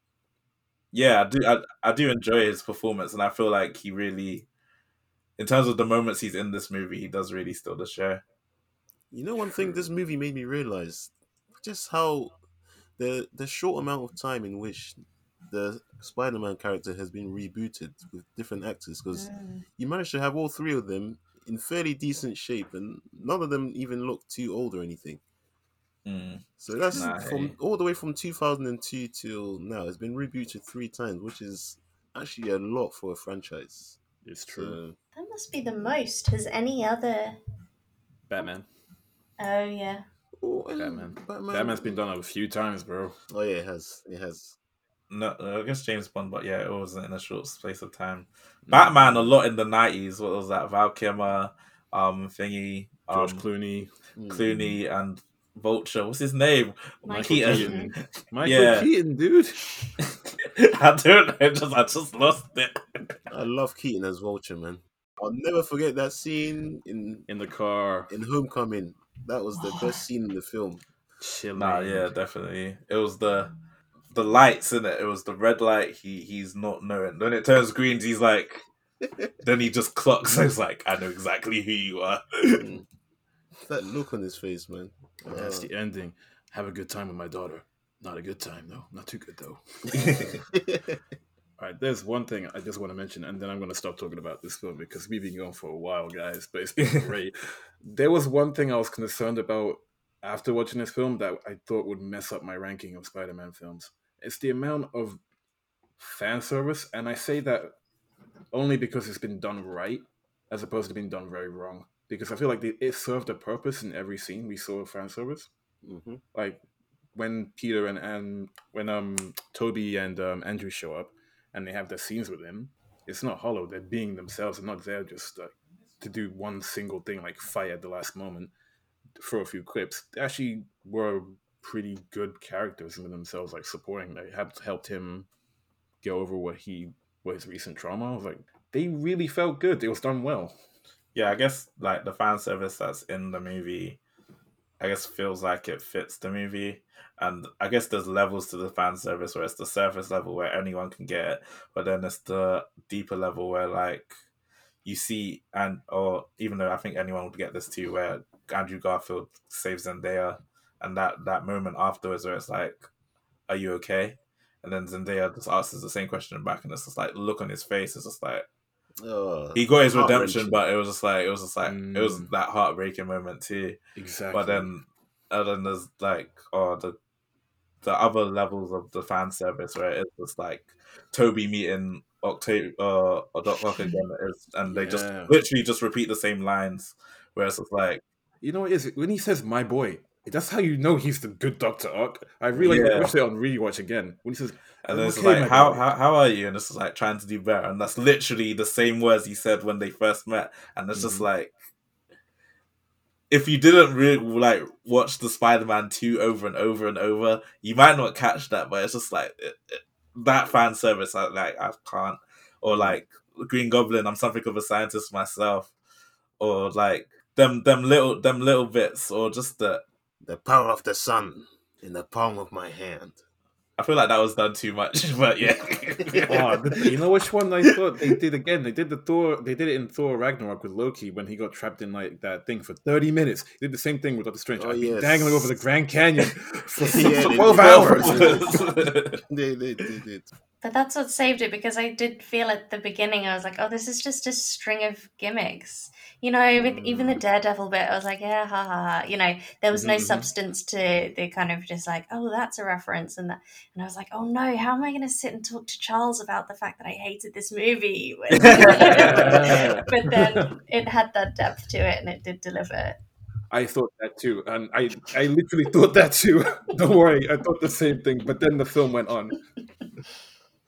yeah, I do I, I do enjoy his performance, and I feel like he really, in terms of the moments he's in this movie, he does really steal the show. You know, one thing this movie made me realize just how the the short amount of time in which the Spider-Man character has been rebooted with different actors, because Mm. you managed to have all three of them in fairly decent shape, and none of them even look too old or anything. Mm. So that's Nah, from hey. all the way from 2002 till now. It's been rebooted three times, which is actually a lot for a franchise. it's true. So, That must be the most. Has any other? Batman. Oh yeah. oh, Batman. Batman. Batman's been done a few times, bro. Oh yeah, it has. It has. No, I guess James Bond, but yeah, it wasn't in a short space of time. Batman a lot in the nineties. What was that? Val Kilmer, um, thingy, um, George Clooney, Mm. Clooney, and Vulture. What's his name? Michael Keaton. Keaton. (laughs) Michael Yeah. Keaton, dude. (laughs) I don't know. Just I just lost it. I love Keaton as Vulture, man. I'll never forget that scene in In the car, in Homecoming. That was the best scene in the film. chilling. Nah, yeah, definitely. It was the the lights in it. It was the red light. He he's not knowing. Then it turns green. He's like. (laughs) then he just clocks. (laughs) He's like, I know exactly who you are. Mm. that look on his face, man. That's Uh, the ending. Have a good time with my daughter. Not a good time though. Not too good though. (laughs) All right, there's one thing I just want to mention, and then I'm going to stop talking about this film because we've been going for a while, guys. But it's been great. there was one thing I was concerned about after watching this film that I thought would mess up my ranking of Spider-Man films. It's the amount of fan service, and I say that only because it's been done right, as opposed to being done very wrong. Because I feel like it it served a purpose in every scene we saw fan service mhm. like when Peter and, and when um Tobey and um, Andrew show up and they have their scenes with him, it's not hollow. They're being themselves. They're not there just like to do one single thing like fight at the last moment for a few clips. They actually were pretty good characters in themselves, like supporting. They have helped him get over what he what his recent trauma. I was like, they really felt good. It was done well. yeah, I guess like the fan service that's in the movie, I guess feels like it fits the movie. And I guess there's levels to the fan service where it's the surface level where anyone can get it, but then it's the deeper level where like you see and or even though I think anyone would get this too, where Andrew Garfield saves Zendaya and that that moment afterwards where it's like, Are you okay? And then Zendaya just asks the same question back and it's just like look on his face It's just like Oh, he got his redemption, but it was just like it was just like it was Mm. that heartbreaking moment too. Exactly. But then, and then there's like oh the the other levels of the fan service where it's just like Tobey meeting Octave uh, Doc Ock (laughs) again, is, and they just literally just repeat the same lines. Whereas it's like You know what it is? When he says "my boy," that's how you know he's the good Doctor Ock. I really Yeah. watched it on rewatch again. When he says, And then it's Okay, my like, how, how how are you? And it's just like trying to do better. And that's literally the same words he said when they first met. And it's just Mhm. like, if you didn't really like watch the Spider-Man two over and over and over, you might not catch that. But it's just like it, it, that fan service. I like I can't. Or like Green Goblin. I'm something of a scientist myself. Or like them them little them little bits. Or just the the power of the sun in the palm of my hand. I feel like that was done too much. (laughs) But yeah. (laughs) "Oh, you know which one I thought they did again? They did the Thor. They did it in Thor Ragnarok with Loki when he got trapped in like that thing for thirty minutes. They did the same thing with Doctor Strange. Oh, I've been yes. dangling over the Grand Canyon for, (laughs) for Yeah, they twelve did. hours. They they they did it. But that's what saved it because I did feel at the beginning I was like, oh, this is just a string of gimmicks. You know, with even the Daredevil bit, I was like, yeah, ha ha ha. You know, there was no Mhm, mhm. substance to the kind of just like, oh, that's a reference, and that. And I was like, oh no, how am I going to sit and talk to Charles about the fact that I hated this movie? (laughs) but then it had that depth to it, and it did deliver. I thought that too, and I I literally thought that too. (laughs) Don't worry, I thought the same thing. But then the film went on.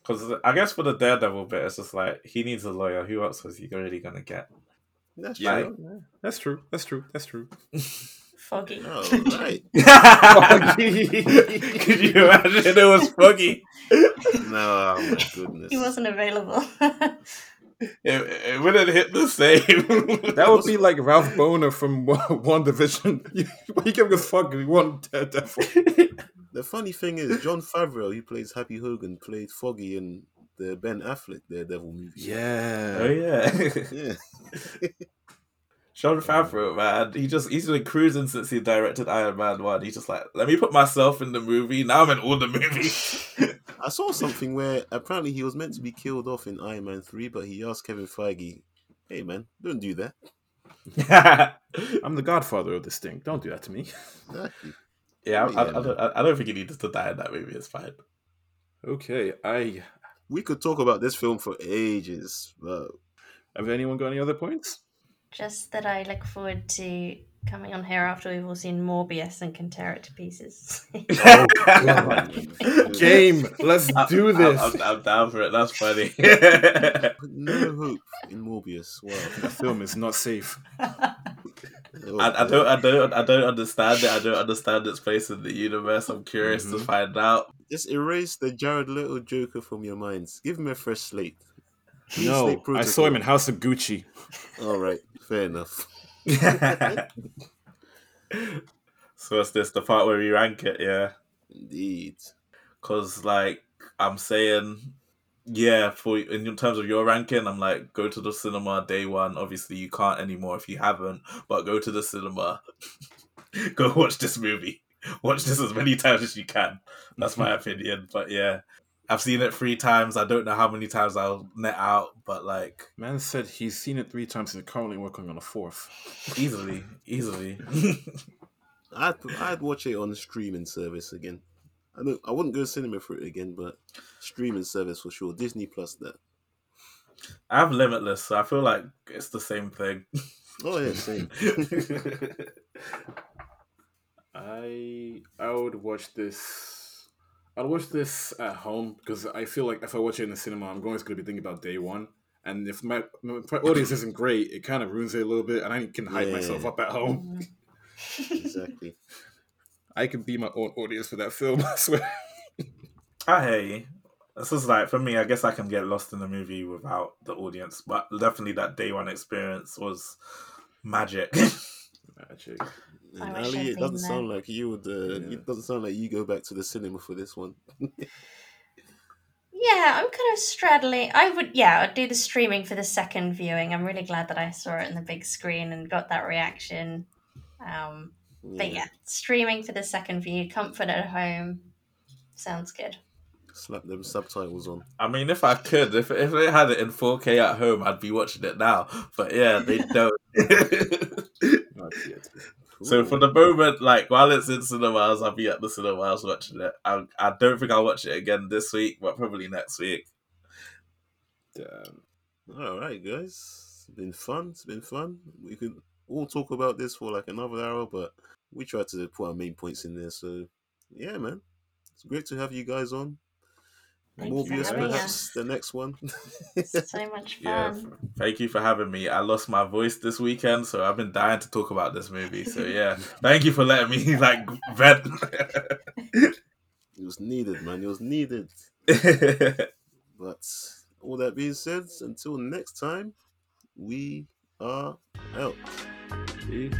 Because I guess for the Daredevil bit, it's just like he needs a lawyer. Who else was he really gonna get? That's Yeah, true. that's true. That's true. That's true. Foggy. Oh, (laughs) right. (laughs) Could you imagine it was Foggy? No, oh my goodness. He wasn't available. (laughs) (laughs) It, it wouldn't hit the same. (laughs) That would be like Ralph Boner from (laughs) One Division. He gave us fucking one Daredevil. The funny thing is, Jon Favreau, who plays Happy Hogan, played Foggy in the Ben Affleck Daredevil movie. Yeah. oh yeah, Yeah. Sean Favreau, man. He just he's been cruising since he directed Iron Man one. He's just like, let me put myself in the movie. Now I'm in all the movies. (laughs) I saw something where apparently he was meant to be killed off in Iron Man 3, but he asked Kevin Feige, hey man, don't do that. (laughs) I'm the godfather of this thing. Don't do that to me. Exactly. (laughs) yeah, I, I, Yeah, I, don't, I, I don't think he needed to die in that movie. It's fine. Okay, I We could talk about this film for ages, but have anyone got any other points? Just that I look forward to coming on here after we've all seen Morbius and can tear it to pieces. (laughs) Game, let's do I'm- this. I'm, I'm down for it. That's funny. (laughs) No (laughs) hope in Morbius. Wow. the film is not safe. Oh, I, I don't, I don't, I don't understand it. I don't understand its place in the universe. I'm curious to Mhm. find out. Just erase the Jared Leto Joker from your minds. Give him a fresh slate. No, I saw him in. House of Gucci. (laughs) All right, fair enough. (laughs) so it's this the part where we rank it, yeah. Indeed. Cause like I'm saying, yeah. For in terms of your ranking, I'm like go to the cinema day one. Obviously, you can't anymore if you haven't, but go to the cinema. (laughs) go watch this movie. Watch this as many times as you can. That's my opinion. But yeah, I've seen it three times. I don't know how many times I'll net out, but like Man said he's seen it three times and is currently working on a fourth. easily, easily. (laughs) I'd I'd watch it on the streaming service again. I don't. I wouldn't go to cinema for it again, but streaming service for sure. Disney Plus that. I have Limitless, so I feel like it's the same thing. Oh yeah, same. (laughs) (laughs) I I would watch this. I'd watch this at home because I feel like if I watch it in the cinema, I'm always going to be thinking about day one. And if my, if my audience isn't great, it kind of ruins it a little bit, and I can hype Yeah. myself up at home. Mm-hmm. exactly. (laughs) I can be my own audience for that film. (laughs) I swear. Ah, I hear you. This is like for me. I guess I can get lost in the movie without the audience, but definitely that day one experience was magic. (laughs) Magic. And Ally, it doesn't been sound like you would. Uh, Yeah. It doesn't sound like you go back to the cinema for this one. Yeah, I'm kind of straddling. I would, yeah, I'd do the streaming for the second viewing. I'm really glad that I saw it in the big screen and got that reaction. Um, But yeah, streaming for the second view, comfort at home, sounds good. Slap them subtitles on. I mean, if I could, if if they had it in 4K at home, I'd be watching it now. But yeah, they (laughs) don't. (laughs) Not yet. so for the moment, like while it's in cinemas, I'll be at the cinemas watching it. I I don't think I'll watch it again this week, but probably next week. Damn. All right, guys. It's been fun. It's been fun. We could all talk about this for like another hour, but we tried to put our main points in there. So, yeah, man. It's great to have you guys on. Thank Morbius, perhaps the next one. (laughs) (laughs) So much Yeah, fun. f- thank you for having me. I lost my voice this weekend, so I've been dying to talk about this movie. So (laughs) yeah, thank you for letting me like vent. it was needed, man. It was needed. But all that being said, until next time, we are out. See?